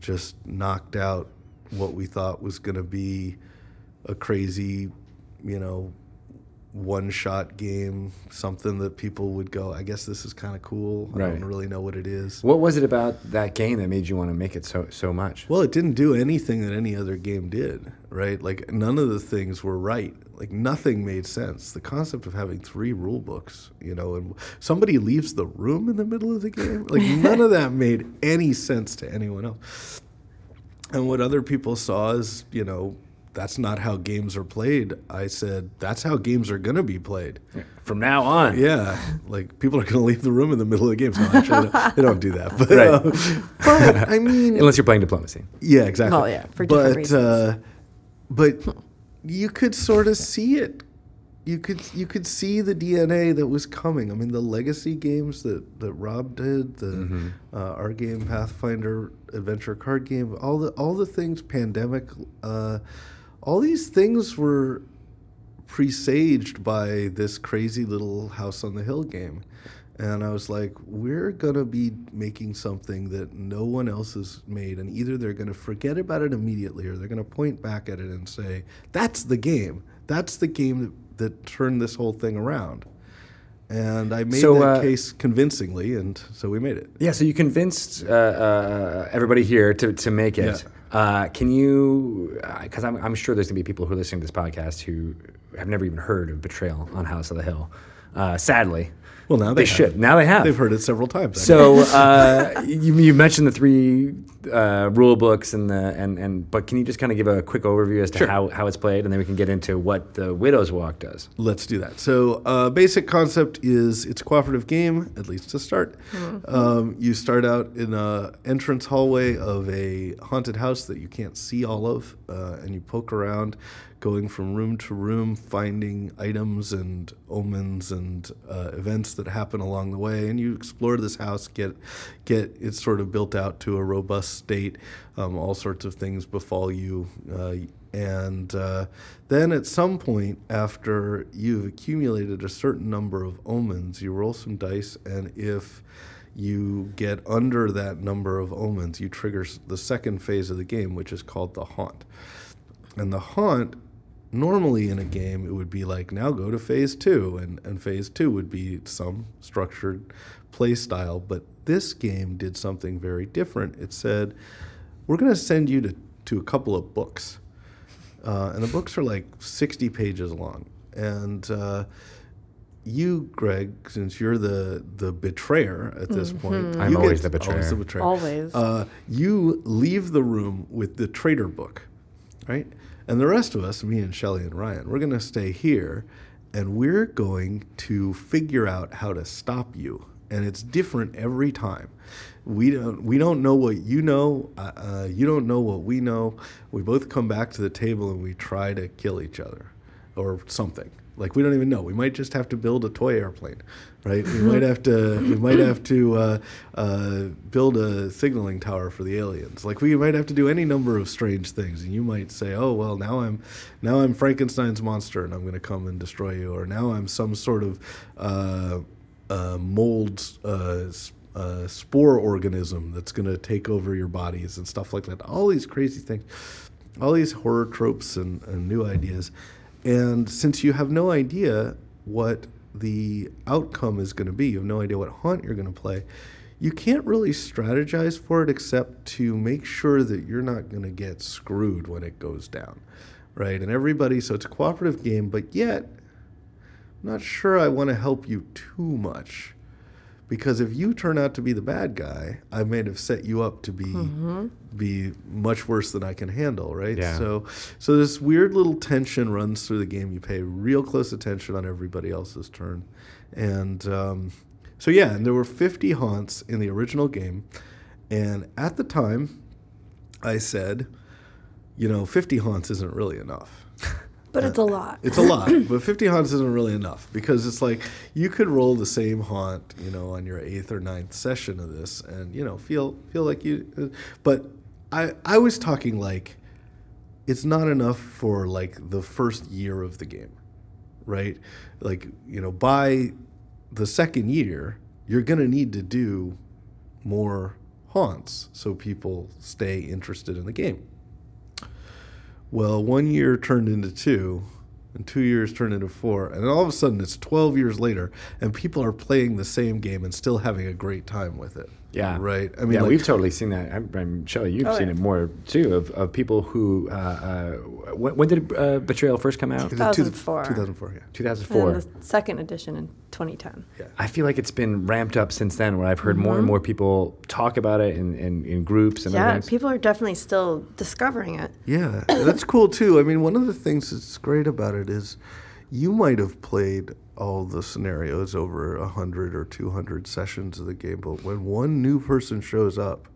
just knocked out what we thought was going to be a crazy, you know, one shot game, something that people would go, I guess this is kind of cool. I Right. don't really know what it is. What was it about that game that made you want to make it so so much? Well, it didn't do anything that any other game did, right? Like none of the things were right. Like nothing made sense. The concept of having three rule books, you know, and somebody leaves the room in the middle of the game, like none of that made any sense to anyone else. And what other people saw is, you know, that's not how games are played. I said, that's how games are going to be played. From now on, Yeah, like people are going to leave the room in the middle of the game. So actually, they don't, they don't do that. But, Right. uh, but I mean, unless you're playing diplomacy. yeah, exactly. Oh, yeah, for different but, reasons. Uh, but you could sort of see it. You could you could see the DNA that was coming. I mean, the legacy games that, that Rob did, the Mm-hmm. uh, our game Pathfinder adventure card game, all the all the things, pandemic, uh, all these things were presaged by this crazy little House on the Hill game, And I was like, we're going to be making something that no one else has made. And either they're going to forget about it immediately or they're going to point back at it and say, that's the game. That's the game that, that turned this whole thing around. And I made So, that uh, case convincingly, and so we made it. Yeah, so you convinced uh, uh, everybody here to, to make it. Uh, can you, because I'm, I'm sure there's going to be people who are listening to this podcast who have never even heard of Betrayal on House of the Hill. Uh, sadly. Well, now they, they should. Now they have. They've heard it several times. So uh, you, you mentioned the three uh, rule books and the and, and but can you just kind of give a quick overview as to Sure. how, how it's played and then we can get into what the Widow's Walk does. Let's do that. So, uh, basic concept is it's a cooperative game, at least to start. Um, you start out in a entrance hallway of a haunted house that you can't see all of, uh, and you poke around, going from room to room, finding items and omens and uh, events that happen along the way. And you explore this house, get get it sort of built out to a robust state. Um, all sorts of things befall you. Uh, and uh, then at some point, after you've accumulated a certain number of omens, you roll some dice, and if you get under that number of omens, you trigger the second phase of the game, which is called the haunt. And the haunt, normally in a game, it would be like, now go to phase two. And, and phase two would be some structured play style. But this game did something very different. It said, we're going to send you to, to a couple of books. Uh, and the books are like 60 pages long. And uh, you, Greg, since you're the, the betrayer at this point, I'm you always get- the betrayer. Always the betrayer. Always. Uh, you leave the room with the traitor book, right? And the rest of us, me and Shelly and Ryan, we're going to stay here and we're going to figure out how to stop you. And it's different every time. We don't, we don't know what you know. Uh, uh, you don't know what we know. We both come back to the table and we try to kill each other or something. Like we don't even know. We might just have to build a toy airplane, right? We might have to. We might have to uh, uh, build a signaling tower for the aliens. Like we might have to do any number of strange things. And you might say, "Oh well, now I'm, now I'm Frankenstein's monster, and I'm going to come and destroy you," or now I'm some sort of uh, uh, mold. Uh, uh, spore organism that's going to take over your bodies and stuff like that. All these crazy things, all these horror tropes and, and new ideas. And since you have no idea what the outcome is going to be, you have no idea what haunt you're going to play, you can't really strategize for it except to make sure that you're not going to get screwed when it goes down, right? And everybody, so it's a cooperative game, but yet, I'm not sure I want to help you too much. Because if you turn out to be the bad guy, I may have set you up to be be much worse than I can handle, right? Yeah. So so this weird little tension runs through the game. You pay real close attention on everybody else's turn, and um, so yeah, and there were 50 haunts in the original game, and at the time, I said, you know, 50 haunts isn't really enough. but it's a lot. It's a lot, but 50 haunts isn't really enough because it's like you could roll the same haunt, you know, on your eighth or ninth session of this, and you know, feel feel like you. But I I was talking like it's not enough for like the first year of the game, right? Like you know, by the second year, you're gonna need to do more haunts so people stay interested in the game. Well, one year turned into two, and two years turned into four, and all of a sudden it's 12 years later, and people are playing the same game and still having a great time with it. Yeah. Right? I mean, yeah, like, we've totally seen that. I'm, I'm Shelley, you've Oh, seen yeah. it more too of, of people who. Uh, uh, when, when did uh, Betrayal first come out? Is it two- 2004. 2004, yeah. 2004. And the second edition in 2010. Yeah. I feel like it's been ramped up since then, where I've heard more and more people talk about it in, in, in groups and Mm-hmm. Yeah, events. people are definitely still discovering it. Yeah, that's cool too. I mean, one of the things that's great about it is you might have played all the scenarios over 100 or 200 sessions of the game, but when one new person shows up,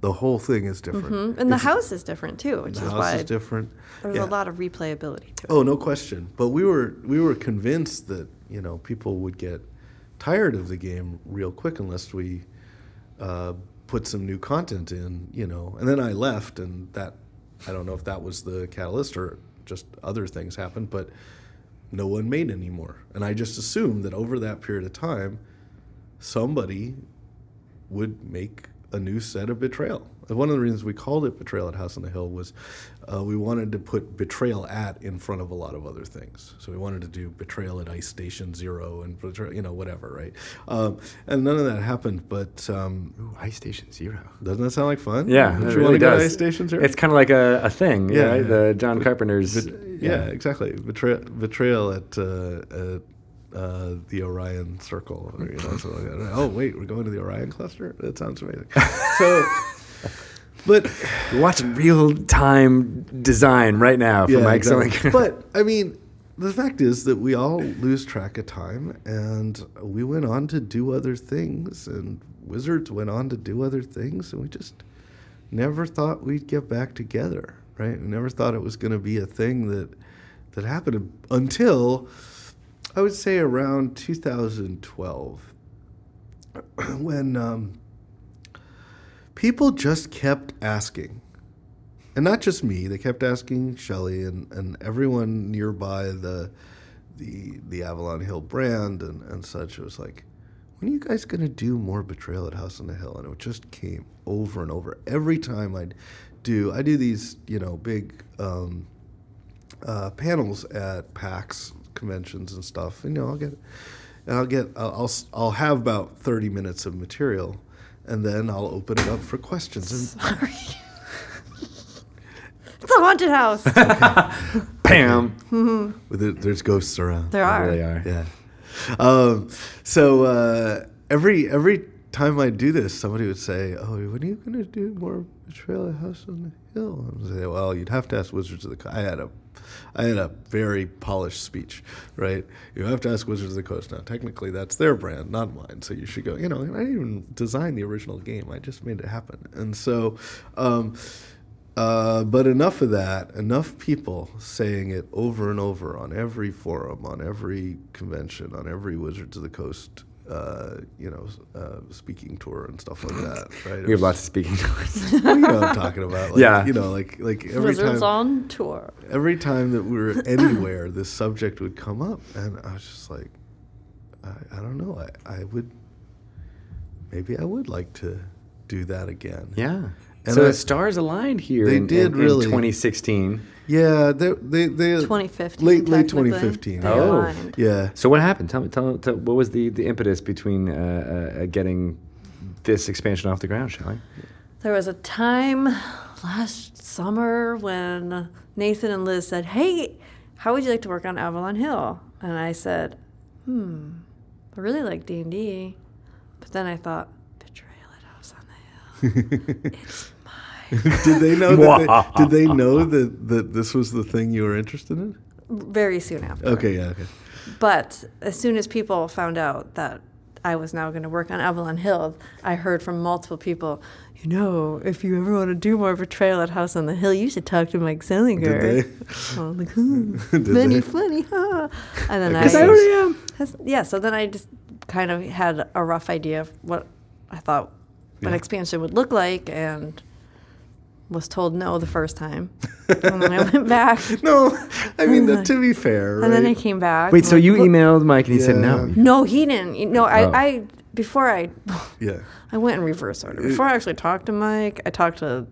the whole thing is different. Mhm. And the house is different too, which the is house why is different. there's Yeah. a lot of replayability to it. Oh, no question. But we were we were convinced that you know people would get tired of the game real quick unless we uh, put some new content in. You know, and then I left, and that I don't know if that was the catalyst or just other things happened, but no one made anymore. And I just assumed that over that period of time, somebody would make a new set of betrayal. One of the reasons we called it Betrayal at House on the Hill was uh, we wanted to put betrayal at in front of a lot of other things. So we wanted to do betrayal at Ice Station Zero and betrayal, you know, whatever, right? Um, and none of that happened. But um, Ooh, Ice Station Zero. doesn't that sound like fun? Yeah, Don't it you really does. Ice Station Zero? It's kind of like a, a thing, yeah. Yeah, Right? yeah. The John Carpenter's. Bet- yeah, exactly. Betrayal, betrayal at, uh, at uh, the Orion Circle, or you know, something like that. Oh, wait, we're going to the Orion cluster. That sounds amazing. so, but We're watching real time design right now for Mike exactly. But I mean, the fact is that we all lose track of time, and we went on to do other things, and Wizards went on to do other things, and we just never thought we'd get back together, right? We never thought it was going to be a thing that that happened until I would say around 2012, when um, people just kept asking and not just me. They kept asking Shelley and, and everyone nearby the the the Avalon Hill brand and, and such. It was like, when are you guys gonna do more Betrayal at House on the Hill? And it just came over and over. Every time I'd do I do these, you know, big um, uh, panels at PAX conventions and stuff. And you know, I'll get I'll get I'll, I'll I'll have about thirty minutes of material and then I'll open it up for questions. And Sorry. it's a haunted house. Bam! with it, there's ghosts around. There are. They are. Yeah. Um, so uh, every every time I do this, somebody would say, "Oh, when are you going to do more Betrayal at House on the Hill?" I say, "Well, you'd have to ask Wizards of the Coast." I had a I had a very polished speech, right? You have to ask Wizards of the Coast. Now, technically, that's their brand, not mine. So you should go. You know, and I didn't even design the original game. I just made it happen. And so. Um, uh, but enough of that. Enough people saying it over and over on every forum, on every convention, on every Wizards of the Coast, uh, you know, uh, speaking tour and stuff like that. Right? We have lots of speaking tours. you know what I'm talking about. Like, Yeah. You know, like like every Wizards time on tour. every time that we were anywhere, this subject would come up, and I was just like, I, I don't know. I, I would maybe I would like to do that again. yeah. And so I- the stars aligned here They in, did in, in 2016. Yeah, they they, they 2015. late late 2015. Oh. aligned. Yeah. So what happened? Tell me. Tell, tell what was the, the impetus between uh, uh, getting this expansion off the ground, Shelley? There was a time last summer when Nathan and Liz said, "Hey, how would you like to work on Avalon Hill?" And I said, "Hmm, I really like D and D," but then I thought, "Betrayal at House on the Hill." it's did they know that they, did they know that, that this was the thing you were interested in? very soon after. Okay, yeah, okay. But as soon as people found out that I was now going to work on Avalon Hill, I heard from multiple people, you know, if you ever want to do more Betrayal at House on the Hill, you should talk to Mike Selinker. Did I was like, hmm, Did funny, they? funny, huh? And then I, Because I already am. Yeah, so then I just kind of had a rough idea of what I thought an Yeah. expansion would look like and was told no the first time. and then I went back. No, I mean that, to be fair, And then I came back. Wait, so and you "Look- emailed Mike and he said no. No, he didn't. No, I, Oh. I before I yeah. I went in reverse order. Before I actually talked to Mike, I talked to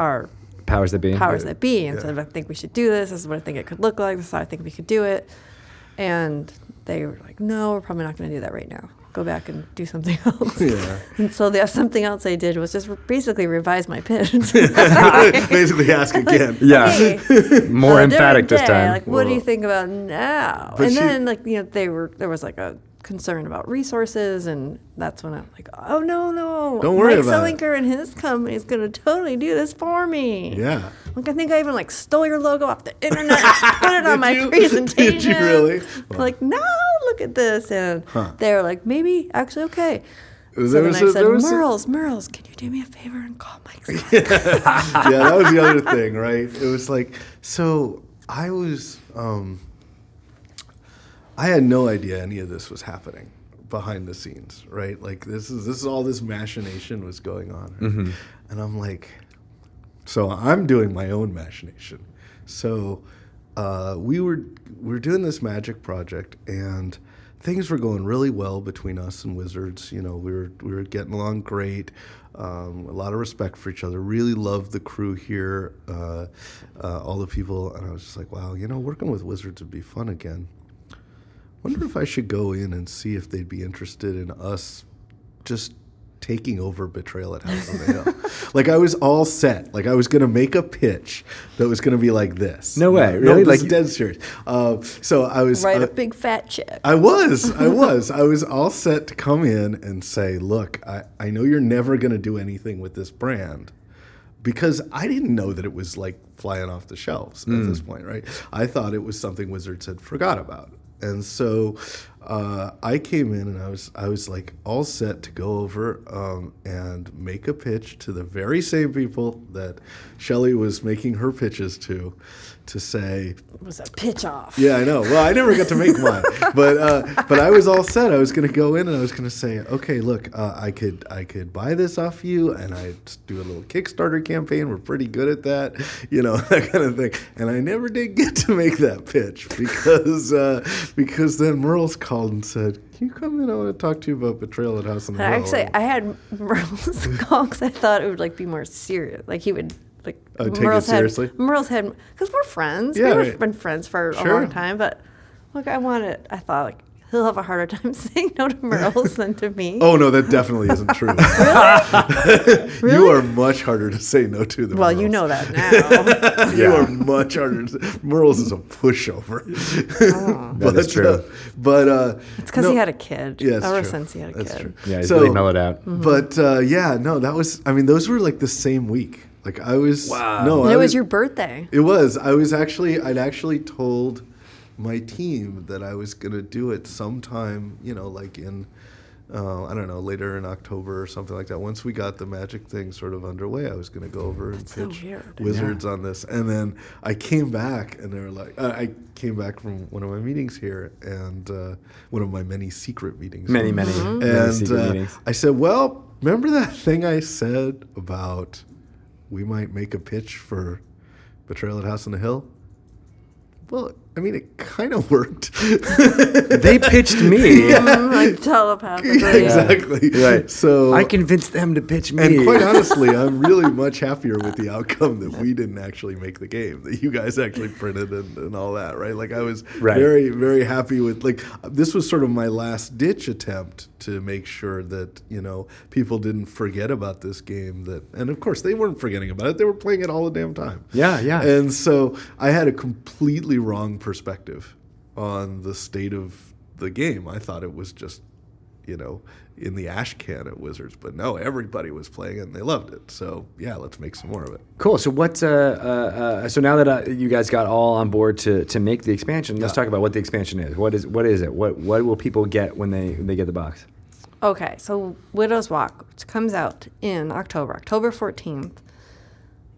our Powers that be. powers that be and Yeah. said, I think we should do this. This is what I think it could look like. This is how I think we could do it. And they were like, no, we're probably not going to do that right now. Go back and do something else. Yeah. And so the something else I did was just basically revise my pitch. Basically, ask again. Yeah. Okay. More On a emphatic this day, time. Like, what do you think about now? But and she- then, like, you know, they were there was like a concern about resources, and that's when I'm like, oh no, no, Don't worry Mike about it. Selinker and his company is gonna totally do this for me. Yeah. Like, I think I even like stole your logo off the internet, and put it on my you? presentation. Did you really? Like, no, look at this, and Huh. they're like, maybe actually okay. There so then was I a- said, there was a- Mearls, Mearls, can you do me a favor and call Mike? Selinker?" yeah, that was the other thing, right? It was like, so I was, um, I had no idea any of this was happening behind the scenes, right? Like this is this is all this machination was going on, right? and I'm like, so I'm doing my own machination. So uh, we were we were doing this magic project and things were going really well between us and Wizards. You know, we were we were getting along great. Um, a lot of respect for each other. Really loved the crew here, uh, uh, all the people, and I was just like, wow, you know, working with Wizards would be fun again. Wonder if I should go in and see if they'd be interested in us just taking over Betrayal at House on the Hill. like I was all set. Like I was gonna make a pitch that was gonna be like this. No way, No, really? this Like dead serious. Uh, so I was. Write uh, a big fat check. I was, I was, I was all set to come in and say, look, I, I know you're never going to do anything with this brand because I didn't know that it was like flying off the shelves at this point, right? I thought it was something Wizards had forgot about. And so uh, I came in and I was I was like all set to go over um, and make a pitch to the very same people that Shelley was making her pitches to, to say, It was a pitch off. yeah, I know. Well, I never got to make mine, but uh, but I was all set. I was going to go in and I was going to say, okay, look, uh, I could I could buy this off you, and I do a little Kickstarter campaign. We're pretty good at that, you know, that kind of thing. And I never did get to make that pitch because uh, because then Mearls called and said, "Can you come in? I want to talk to you about Betrayal at House on the Hill." actually, I had Mearls call because I thought it would like be more serious. Like he would like Oh, take it Mearls seriously? Had, Mearls had because we're friends. Yeah, We've right. been friends for a long time. But look, I wanted. I thought like he'll have a harder time saying no to Mearls than to me. Oh no, that definitely isn't true. you Really? You are much harder to say no to than well, you know that now. you are much harder. To, say. Mearls is a pushover. That is true. Uh, but uh, it's because no- he had a kid. Yeah, it's Ever true. since he had a That's kid. true. Yeah, he's So- really mellowed out. Mm-hmm. But uh, yeah, no, that was. I mean, those were like the same week. Like I was. Wow. No, And I it was your birthday. It was. I was actually. I'd actually told my team that I was gonna do it sometime. You know, like in. Uh, I don't know, later in October or something like that. Once we got the magic thing sort of underway, I was going to go over and That's so pitch weird. Wizards on this. And then I came back, and they were like, uh, I came back from one of my meetings here, and uh, one of my many secret meetings. Many, many, Mm-hmm. many And secret uh, meetings. I said, Well, remember that thing I said about we might make a pitch for Betrayal at House on the Hill? Well, I mean, it kind of worked. They pitched me. Mm, like telepathically. exactly. Right. So I convinced them to pitch me. and quite honestly, I'm really much happier with the outcome that we didn't actually make the game, that you guys actually printed and, and all that, right? Like I was Right. very, very happy with like this was sort of my last ditch attempt to make sure that, you know, people didn't forget about this game that and of course they weren't forgetting about it. They were playing it all the damn time. Yeah, yeah. And so I had a completely wrong perspective on the state of the game. I thought it was just, you know, in the ash can at Wizards, but no, everybody was playing it and they loved it. So yeah, let's make some more of it. Cool. So what? Uh, uh, uh, so now that uh, you guys got all on board to, to make the expansion, let's Yeah. talk about what the expansion is. What is what is it? What what will people get when they when they get the box? Okay, so Widow's Walk, which comes out in October, October 14th,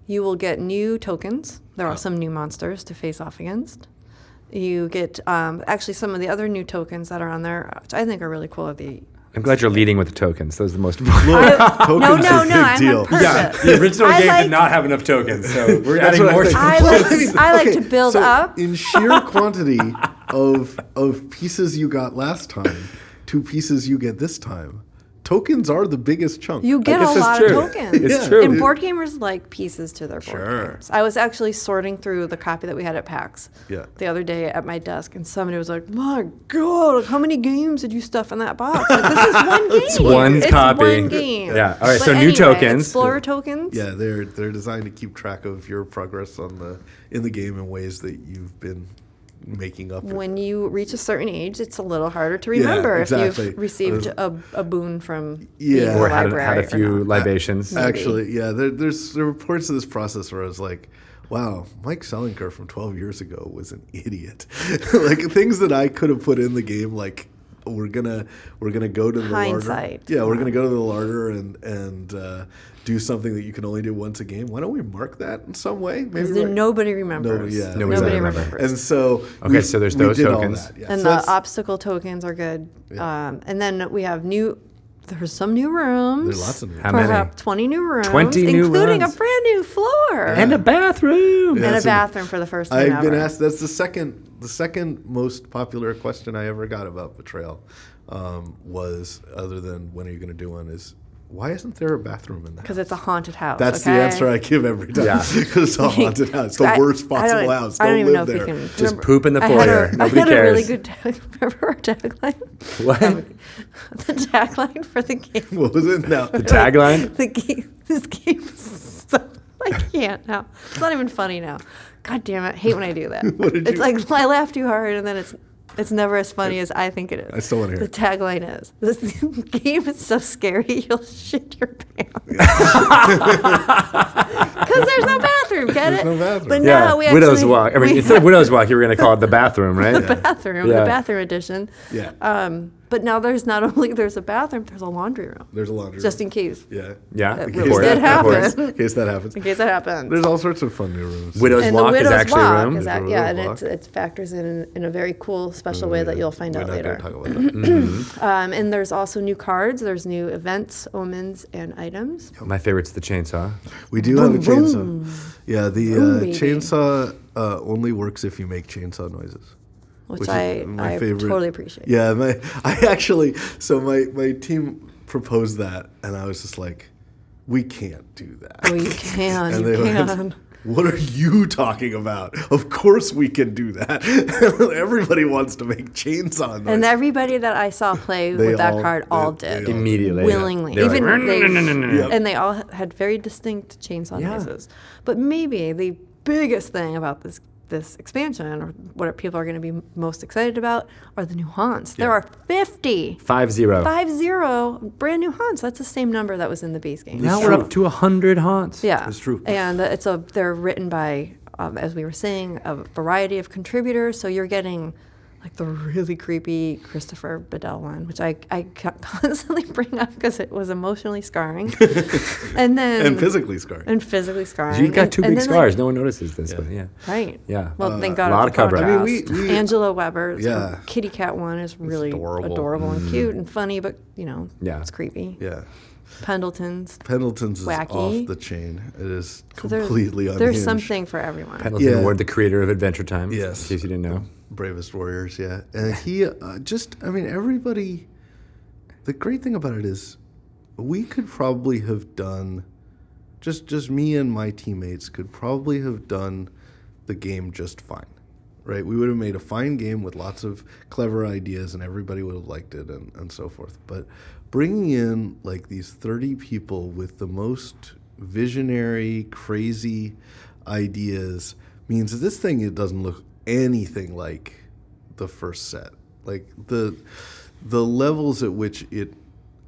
you will get new tokens. There are some new monsters to face off against. You get um, actually some of the other new tokens that are on there, which I think are really cool. Are the I'm glad you're leading with the tokens. Those are the most important. Look, no, tokens no, are a no, big I'm deal. on purpose. the original I game like- did not have enough tokens, so we're adding what I more. think. I like- I like to build so up. in sheer quantity of of pieces you got last time to pieces you get this time. Tokens are the biggest chunk. You get a lot true. of tokens. It's Yeah. true. And board gamers like pieces to their board Sure. games. I was actually sorting through the copy that we had at PAX Yeah. the other day at my desk, and somebody was like, "My God, how many games did you stuff in that box? Like, this is one game. It's one it's copy. one game. Yeah. All right, But so new tokens. Explorer tokens. Yeah, they're they're designed to keep track of your progress on the in the game in ways that you've been making up. When you reach a certain age, it's a little harder to Yeah, remember exactly. if you've received Uh, a, a boon from Yeah. being in or the had, library had a few not. libations. Maybe. Actually, yeah, there, there's there were parts of this process where I was like, wow, Mike Selinker from 12 years ago was an idiot. like things that I could have put in the game, like we're gonna we're gonna go to the Hindsight. larder. Yeah, we're gonna go to the larder and and uh, do something that you can only do once a game. Why don't we mark that in some way? Maybe Because then right- nobody remembers. yeah, Nobody's nobody gonna remembers. And so Okay, we- so there's those tokens. that, yeah. and So the obstacle tokens are good. Um, and then we have new there's some new rooms. There's lots of new. How many? Perhaps 20 new rooms, 20 new including rooms. a brand new floor And a bathroom. Yeah. and a so bathroom for the first time I've been ever. asked. That's the second, the second most popular question I ever got about Betrayal, um, was other than when are you going to do one? Is why isn't there a bathroom in that? Because it's a haunted house. That's okay? the answer I give every time. Yeah. because it's a haunted house. It's the I- worst I possible don't- house. I Don't don't even know live if there. can. Just remember- poop in the I had foyer. a- Nobody I had a really cares. good tag. Remember our tagline? What? the tagline for the game. What was it now? The tagline? The game. This game is so. I can't now. It's not even funny now. God damn it! I hate when I do that. What did it's you- like I laugh too hard, and then it's it's never as funny as I think it is. I still wanna hear The tagline is: "This game is so scary, you'll shit your pants." Because there's no bathroom. Get There's it? no bathroom. But Yeah, now we Widow's actually, Walk. I mean, we instead of Widow's Walk, you were going to call it the bathroom, right? the bathroom, Yeah. the bathroom edition. Yeah. Um, but now there's not only there's a bathroom, there's a laundry room, There's a laundry. Room. Just room. in case, yeah. Yeah, That of really course, did of happen. course. In case that happens. in case that happens. There's all sorts of fun new rooms. Widow's and Walk the is widow's actually a room. is There's a that, yeah, and widow's it's, it factors in, in in a very cool special Oh, way yeah. that you'll find We're out not later. talk about that. Um, and there's also new cards. There's new events, omens, and items. My favorite's the chainsaw. We do have a Vroom, chainsaw. Yeah, the uh, chainsaw uh, only works if you make chainsaw noises. Which, is I, I favorite. totally appreciate. Yeah, my I actually so my my team proposed that, and I was just like, we can't do that. Oh, you can, you went, can. What are you talking about? Of course we can do that. Everybody wants to make chainsaw noises. And everybody that I saw play with that all- card they- all they did. all- Immediately. willingly. They're like, Even they, "No, no, no, no, no." Yep. and they all had very distinct chainsaw Yeah. noises. But maybe the biggest thing about this this expansion, or what people are going to be most excited about, are the new haunts. There are 50, Five zero. five zero brand new haunts. That's the same number that was in the base game. Now we're up to a hundred haunts. Yeah, It's true. And uh, it's a they're written by, um, as we were saying, a variety of contributors. So you're getting like the really creepy Christopher Badell one, which I I ca- constantly bring up because it was emotionally scarring, and then and physically scarring. and physically scarring. You've got two and big then, like- scars. no one notices this, but yeah. Right. Yeah. Well, thank uh, God. A lot of cover-up. I mean, we- we- Angela Weber. Yeah. Yeah. Kitty cat one is really adorable. adorable, and mm-hmm. cute and funny, but you know, Yeah. it's creepy. yeah. Pendleton's. Pendleton's is Wacky. off the chain. It is So there's- completely unhinged. There's something for everyone. Pendleton Yeah. Ward, the creator of Adventure Time. Yes. In case you didn't know. Bravest Warriors, yeah. And he uh, just, I mean, everybody. The great thing about it is, we could probably have done, just just me and my teammates could probably have done the game just fine, right? We would have made a fine game with lots of clever ideas, and everybody would have liked it, and and so forth. But bringing in like these thirty people with the most visionary, crazy ideas means that this thing it doesn't look anything like the first set. Like the the levels at which it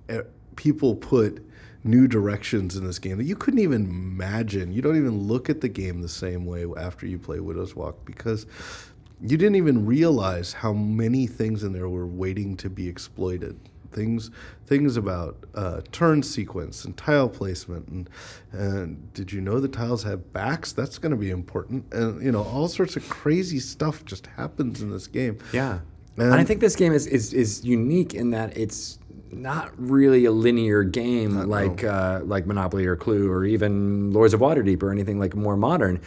eh, people put new directions in this game that you couldn't even imagine. You don't even look at the game the same way after you play Widow's Walk because you didn't even realize how many things in there were waiting to be exploited. Things, things about uh, turn sequence and tile placement, and, and did you know the tiles have backs? That's going to be important, and you know all sorts of crazy stuff just happens in this game. Yeah. And, I think this game is, is, is unique in that it's not really a linear game like uh, like Monopoly or Clue or even Lords of Waterdeep or anything like more modern.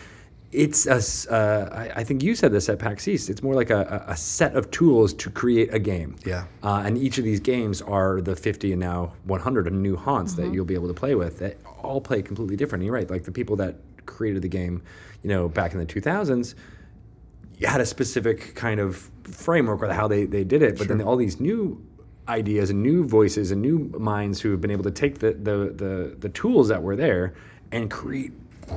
It's a, s- uh, I, I think you said this at PAX East. It's more like a, a a set of tools to create a game. Yeah. Uh, and each of these games are the 50 and now 100 new haunts that you'll be able to play with that all play completely different. You're right. Like the people that created the game, you know, back in the 2000s, had a specific kind of framework or how they, they did it. But then all these new ideas and new voices and new minds who have been able to take the, the, the, the tools that were there and create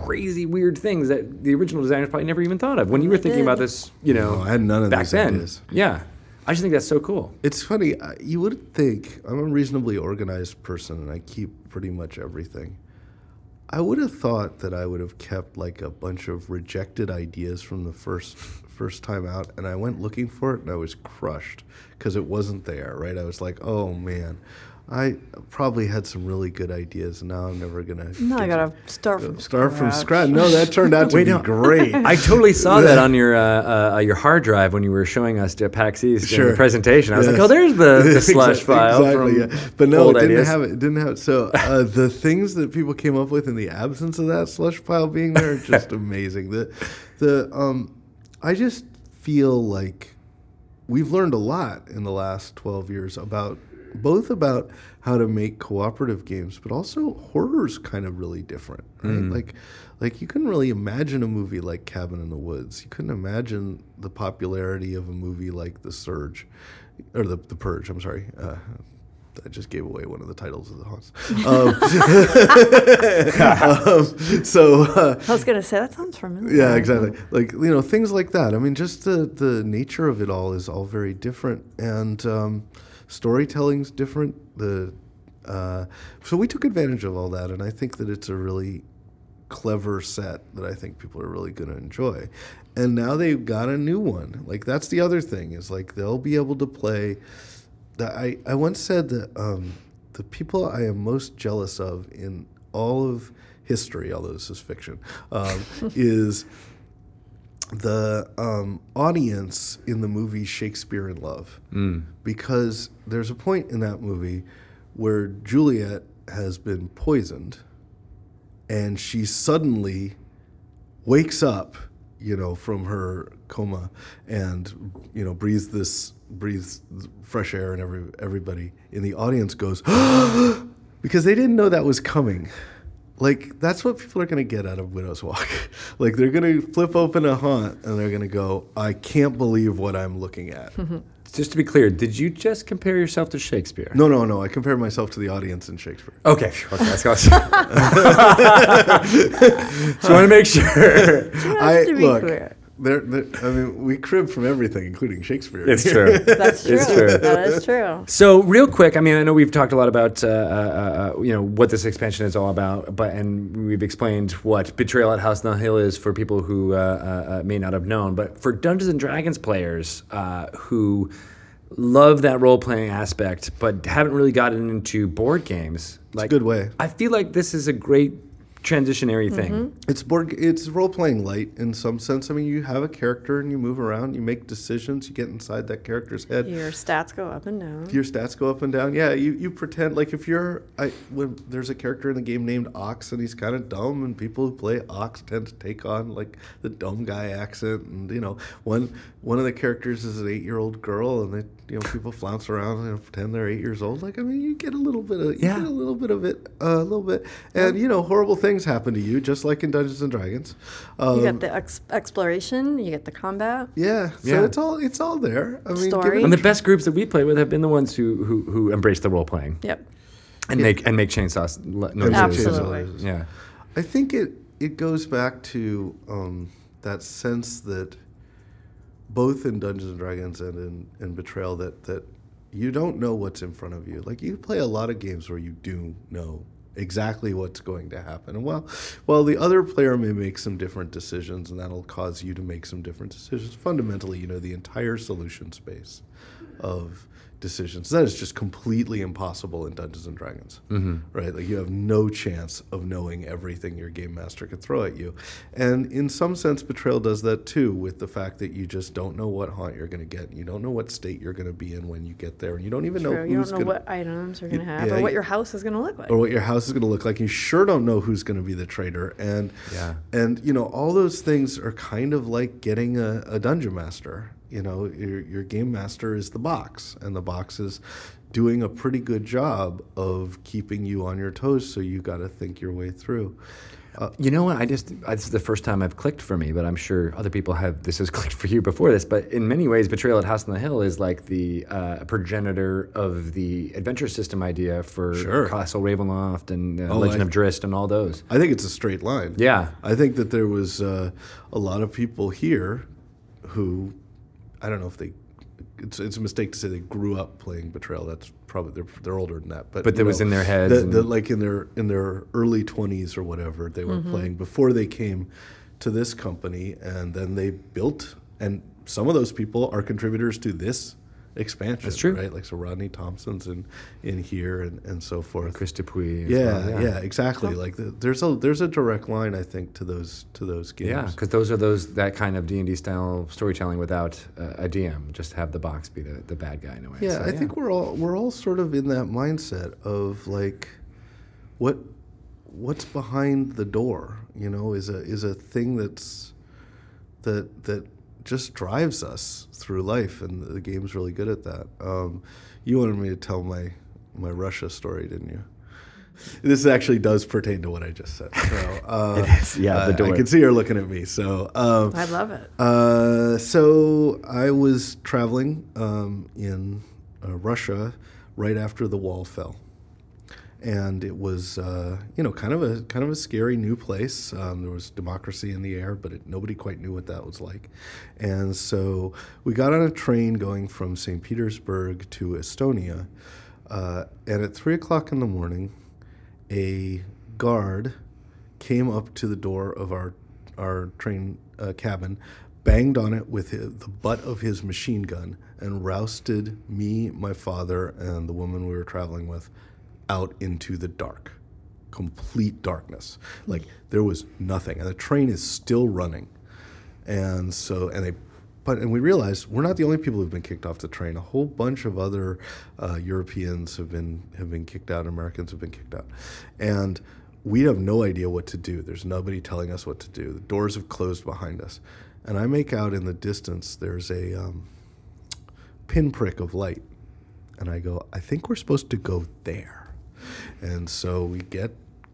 crazy weird things that the original designers probably never even thought of. When you were thinking about this, you know, No, I had none of back these then. ideas. Yeah. I just think that's so cool. It's funny. I- You would think I'm a reasonably organized person, and I keep pretty much everything. I would have thought that I would have kept like a bunch of rejected ideas from the first first time out, and I went looking for it, and I was crushed because it wasn't there. Right, I was like, oh man. I probably had some really good ideas, and now I'm never gonna. No, I gotta start from start from scratch. scratch. No, that turned out to Wait, be no. great. I totally saw that on your uh, uh, your hard drive when you were showing us to PAX East in the presentation. I was like, oh, there's the, the slush Exactly, file exactly, from yeah. But no, old it didn't ideas. have it. it Didn't have it. So uh, the things that people came up with in the absence of that slush pile being there are just amazing. The the um, I just feel like we've learned a lot in the last 12 years about both about how to make cooperative games but also horror's kind of really different right like like you couldn't really imagine a movie like cabin in the woods you couldn't imagine the popularity of a movie like the surge or the, the purge i'm sorry uh, I just gave away one of the titles of the haunts. Um, um, so uh, I was gonna say that sounds familiar. yeah, exactly. Like you know things like that. I mean, just the the nature of it all is all very different, and um, storytelling's different. The uh, so we took advantage of all that, and I think that it's a really clever set that I think people are really going to enjoy. And now they've got a new one. Like that's the other thing is like they'll be able to play. That I I once said that um, the people I am most jealous of in all of history, although this is fiction, um, is the um, audience in the movie Shakespeare in Love. Because there's a point in that movie where Juliet has been poisoned and she suddenly wakes up, you know, from her coma and, you know, breathes this, breathes fresh air and every, everybody in the audience goes, because they didn't know that was coming. Like that's what people are going to get out of Widow's Walk. like they're going to flip open a haunt and they're going to go, "I can't believe what I'm looking at." Just to be clear, did you just compare yourself to Shakespeare? no, no, no. I compare myself to the audience in Shakespeare. Okay, okay, that's close. Just want to make sure. I to be look. clear. There, there, I mean, we crib from everything, including Shakespeare. It's true. That's true. It's true. That is true. So, real quick, I mean, I know we've talked a lot about, uh, uh, uh, you know, what this expansion is all about, but and we've explained what Betrayal at House on the Hill is for people who uh, uh, may not have known. But for Dungeons and Dragons players uh, who love that role playing aspect, but haven't really gotten into board games, like good way. I feel like this is a great transitionary thing. It's board. It's role playing light in some sense. I mean, you have a character and you move around, you make decisions, you get inside that character's head. Your stats go up and down. Your stats go up and down. Yeah, you, you pretend like if you're I when there's a character in the game named Ox and he's kind of dumb and people who play Ox tend to take on like the dumb guy accent and you know one one of the characters is an eight year old girl and they you know people flounce around and pretend they're eight years old. Like I mean, you get a little bit of you Yeah. get a little bit of it, uh, a little bit, and you know horrible things happen to you just like in Dungeons and Dragons. Um, You get the ex- exploration. You get the combat. yeah, so Yeah. it's all it's all there. I mean, Story. And the best groups that we play with have been the ones who who, who embrace the role playing Yep. and make and make chainsaws. l- and noises. Absolutely. Yeah. I think it it goes back to um, that sense that both in Dungeons and Dragons and in, in Betrayal that that you don't know what's in front of you. Like you play a lot of games where you do know exactly what's going to happen. While while the other player may make some different decisions and that'll cause you to make some different decisions, fundamentally you know the entire solution space of decisions. That is just completely impossible in Dungeons and Dragons, mm-hmm. right? Like you have no chance of knowing everything your game master could throw at you, and in some sense, Betrayal does that too, with the fact that you just don't know what haunt you're going to get, you don't know what state you're going to be in when you get there, and you don't even know True. You don't know going what items you're gonna have yeah, or what your house is gonna look like. or what your house is going to look like. You sure don't know who's going to be the traitor, and Yeah. and you know all those things are kind of like getting a, a dungeon master. You know, your your game master is the box, and the box is doing a pretty good job of keeping you on your toes. So you got to think your way through. You know what? I just this is the first time I've clicked for me, but I'm sure other people have. This has clicked for you before this, but in many ways, Betrayal at House on the Hill is like the uh, progenitor of the adventure system idea for Sure. Castle Ravenloft and uh, Oh, Legend I- of Drizzt and all those. I think it's a straight line. Yeah. I think that there was uh, a lot of people here who, I don't know if they, it's, it's a mistake to say they grew up playing Betrayal. That's probably they're, they're older than that. But But you that was in their heads that- and- that, like in their in their early twenties or whatever, they were mm-hmm. playing before they came to this company, and then they built and some of those people are contributors to this expansion. That's true. right? Like so, Rodney Thompson's in in here and and so forth. Chris Dupuis. yeah, well, yeah, exactly. Like the, there's a there's a direct line I think to those to those games. Yeah, because those are those that kind of D and D style storytelling without uh, a DM. Just have the box be the, the bad guy in a way. Yeah, So, I think we're all we're all sort of in that mindset of like, what what's behind the door? You know, is a is a thing that's that that just drives us through life, and the game's really good at that. Um, you wanted me to tell my my Russia story, didn't you? This actually does pertain to what I just said. So, uh, It is, yeah, the uh, I door. can see you're looking at me. So, um, I love it. uh, so I was traveling um, in uh, Russia right after the wall fell, and it was uh, you know kind of a kind of a scary new place. Um, there was democracy in the air, but it, nobody quite knew what that was like. And so we got on a train going from St. Petersburg to Estonia, uh, and at three o'clock in the morning, a guard came up to the door of our our train uh, cabin, banged on it with hi the butt of his machine gun, and rousted me, my father, and the woman we were traveling with out into the dark, complete darkness. Like there was nothing, and the train is still running. And so, and they, but and we realized we're not the only people who've been kicked off the train. A whole bunch of other uh, Europeans have been have been kicked out. Americans have been kicked out, and we have no idea what to do. There's nobody telling us what to do. The doors have closed behind us, and I make out in the distance there's a um, pinprick of light, and I go, I think we're supposed to go there, and so we get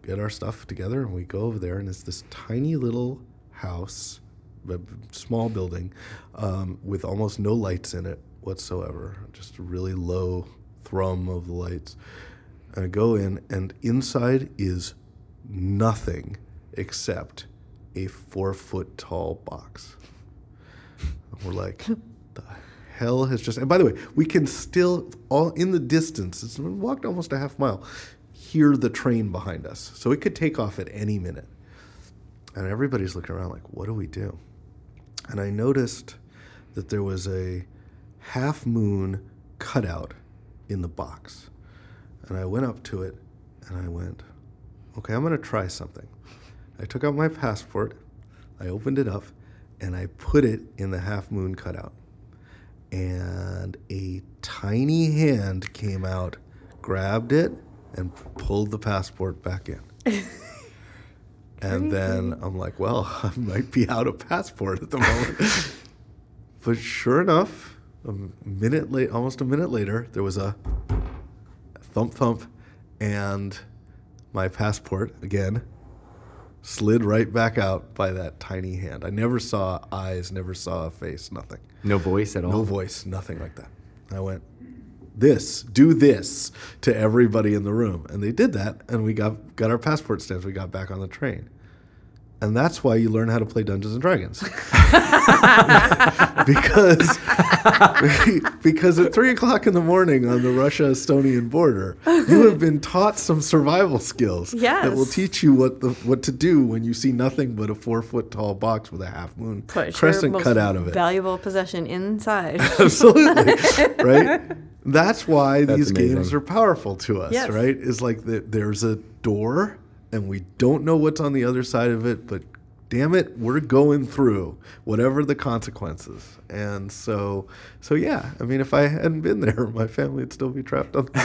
get our stuff together and we go over there, and it's this tiny little house, a small building, um, with almost no lights in it whatsoever, just a really low thrum of the lights. And I go in, and inside is nothing except a four foot tall box. And we're like, the hell has just. And by the way, we can still, all in the distance, it's walked almost a half mile, hear the train behind us. So it could take off at any minute. And everybody's looking around like, what do we do? And I noticed that there was a half moon cutout in the box. And I went up to it and I went, okay, I'm going to try something. I took out my passport, I opened it up, and I put it in the half moon cutout. And a tiny hand came out, grabbed it, and pulled the passport back in. and then I'm like, well, I might be out of passport at the moment. but sure enough, a minute late, almost a minute later, there was a thump thump, and my passport again slid right back out by that tiny hand. I never saw eyes, never saw a face, nothing. no voice at all. No voice, nothing like that. I went, this, do this to everybody in the room. And they did that, and we got, got our passport stamps. We got back on the train. And that's why you learn how to play Dungeons and Dragons. because, because at three o'clock in the morning on the Russia Estonian border, you have been taught some survival skills that will teach you what the what to do when you see nothing but a four foot tall box with a half moon Put your crescent most cut out of it. Valuable possession inside. Absolutely. right? That's why That's these games are powerful to us, Yes. right? Is like the, there's a door and we don't know what's on the other side of it, but damn it, we're going through whatever the consequences. And so so yeah, I mean if I hadn't been there, my family would still be trapped on the boat.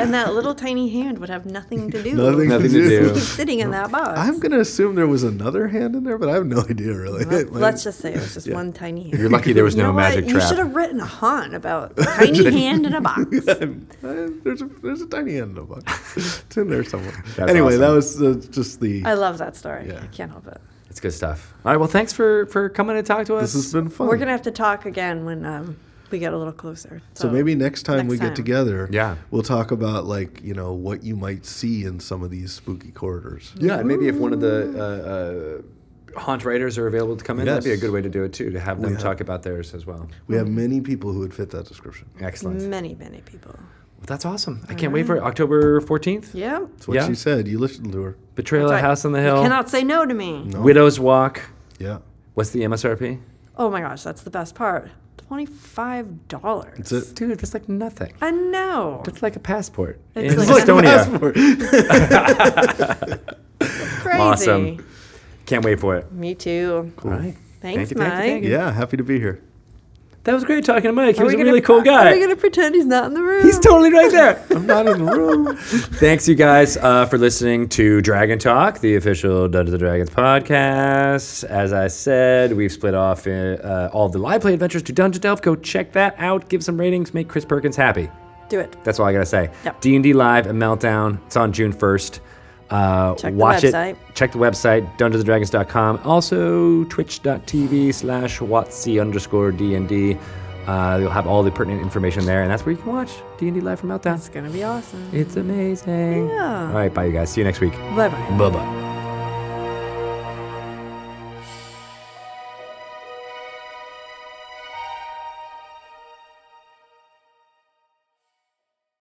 and that little tiny hand would have nothing to do. Nothing, Nothing to to do. do. Sitting in that box. I'm gonna assume there was another hand in there, but I have no idea really. Well, My- let's just say it was just Yeah. one tiny hand. You're lucky there was You no know what? magic You should have written a haunt about a tiny hand in a box. There's a there's a tiny hand in a box. it's in there somewhere. That's anyway, that was uh, just the. I love that story. Yeah. I can't help it. It's good stuff. All right. Well, thanks for for coming to talk to us. this has been fun. We're gonna have to talk again when um, we get a little closer. so maybe next time we next get together, Yeah. we'll talk about like you know what you might see in some of these spooky corridors. Yeah, and maybe if one of the uh, uh, haunt writers are available to come in, that'd be a good way to do it too. To have them have- talk about theirs as well. We have many people who would fit that description. Excellent. many, many people. Well, that's awesome. I can't wait for it. October fourteenth. Yeah. That's what Yeah. she said. You listened to her. Betrayal at right. House on the You Hill. cannot say no to me. No. Widow's Walk. Yeah. What's the MSRP? Oh my gosh, that's the best part. Twenty-five dollars. That's it. Dude, that's like nothing. I know. That's like a passport It's in like It's a Estonia. passport. Crazy. Awesome. Can't wait for it. Me too. All right. Thanks, Thank you, Mike. thank you, thank you. yeah, happy to be here. That was great talking to Mike. He was a gonna- really cool guy. Are guy. we gonna pretend he's not in the room? He's totally right there. I'm not in the room. Thanks, you guys, uh, for listening to Dragon Talk, the official Dungeons and Dragons podcast. As I said, we've split off uh, all of the live play adventures to Dungeon Delve. Go check that out. Give some ratings. Make Chris Perkins happy. Do it. That's all I gotta say. Yep. D and D live at Meltdown. It's on June first. Uh, Check watch it. Check the website, DungeonsandDragons.com. Also, Twitch.tv slash Watsy underscore D and D. Uh, You'll have all the pertinent information there, and that's where you can watch D and D live from Meltdown. It's gonna be awesome. It's amazing. Yeah. All right, bye, you guys. See you next week. Bye bye. Bye bye.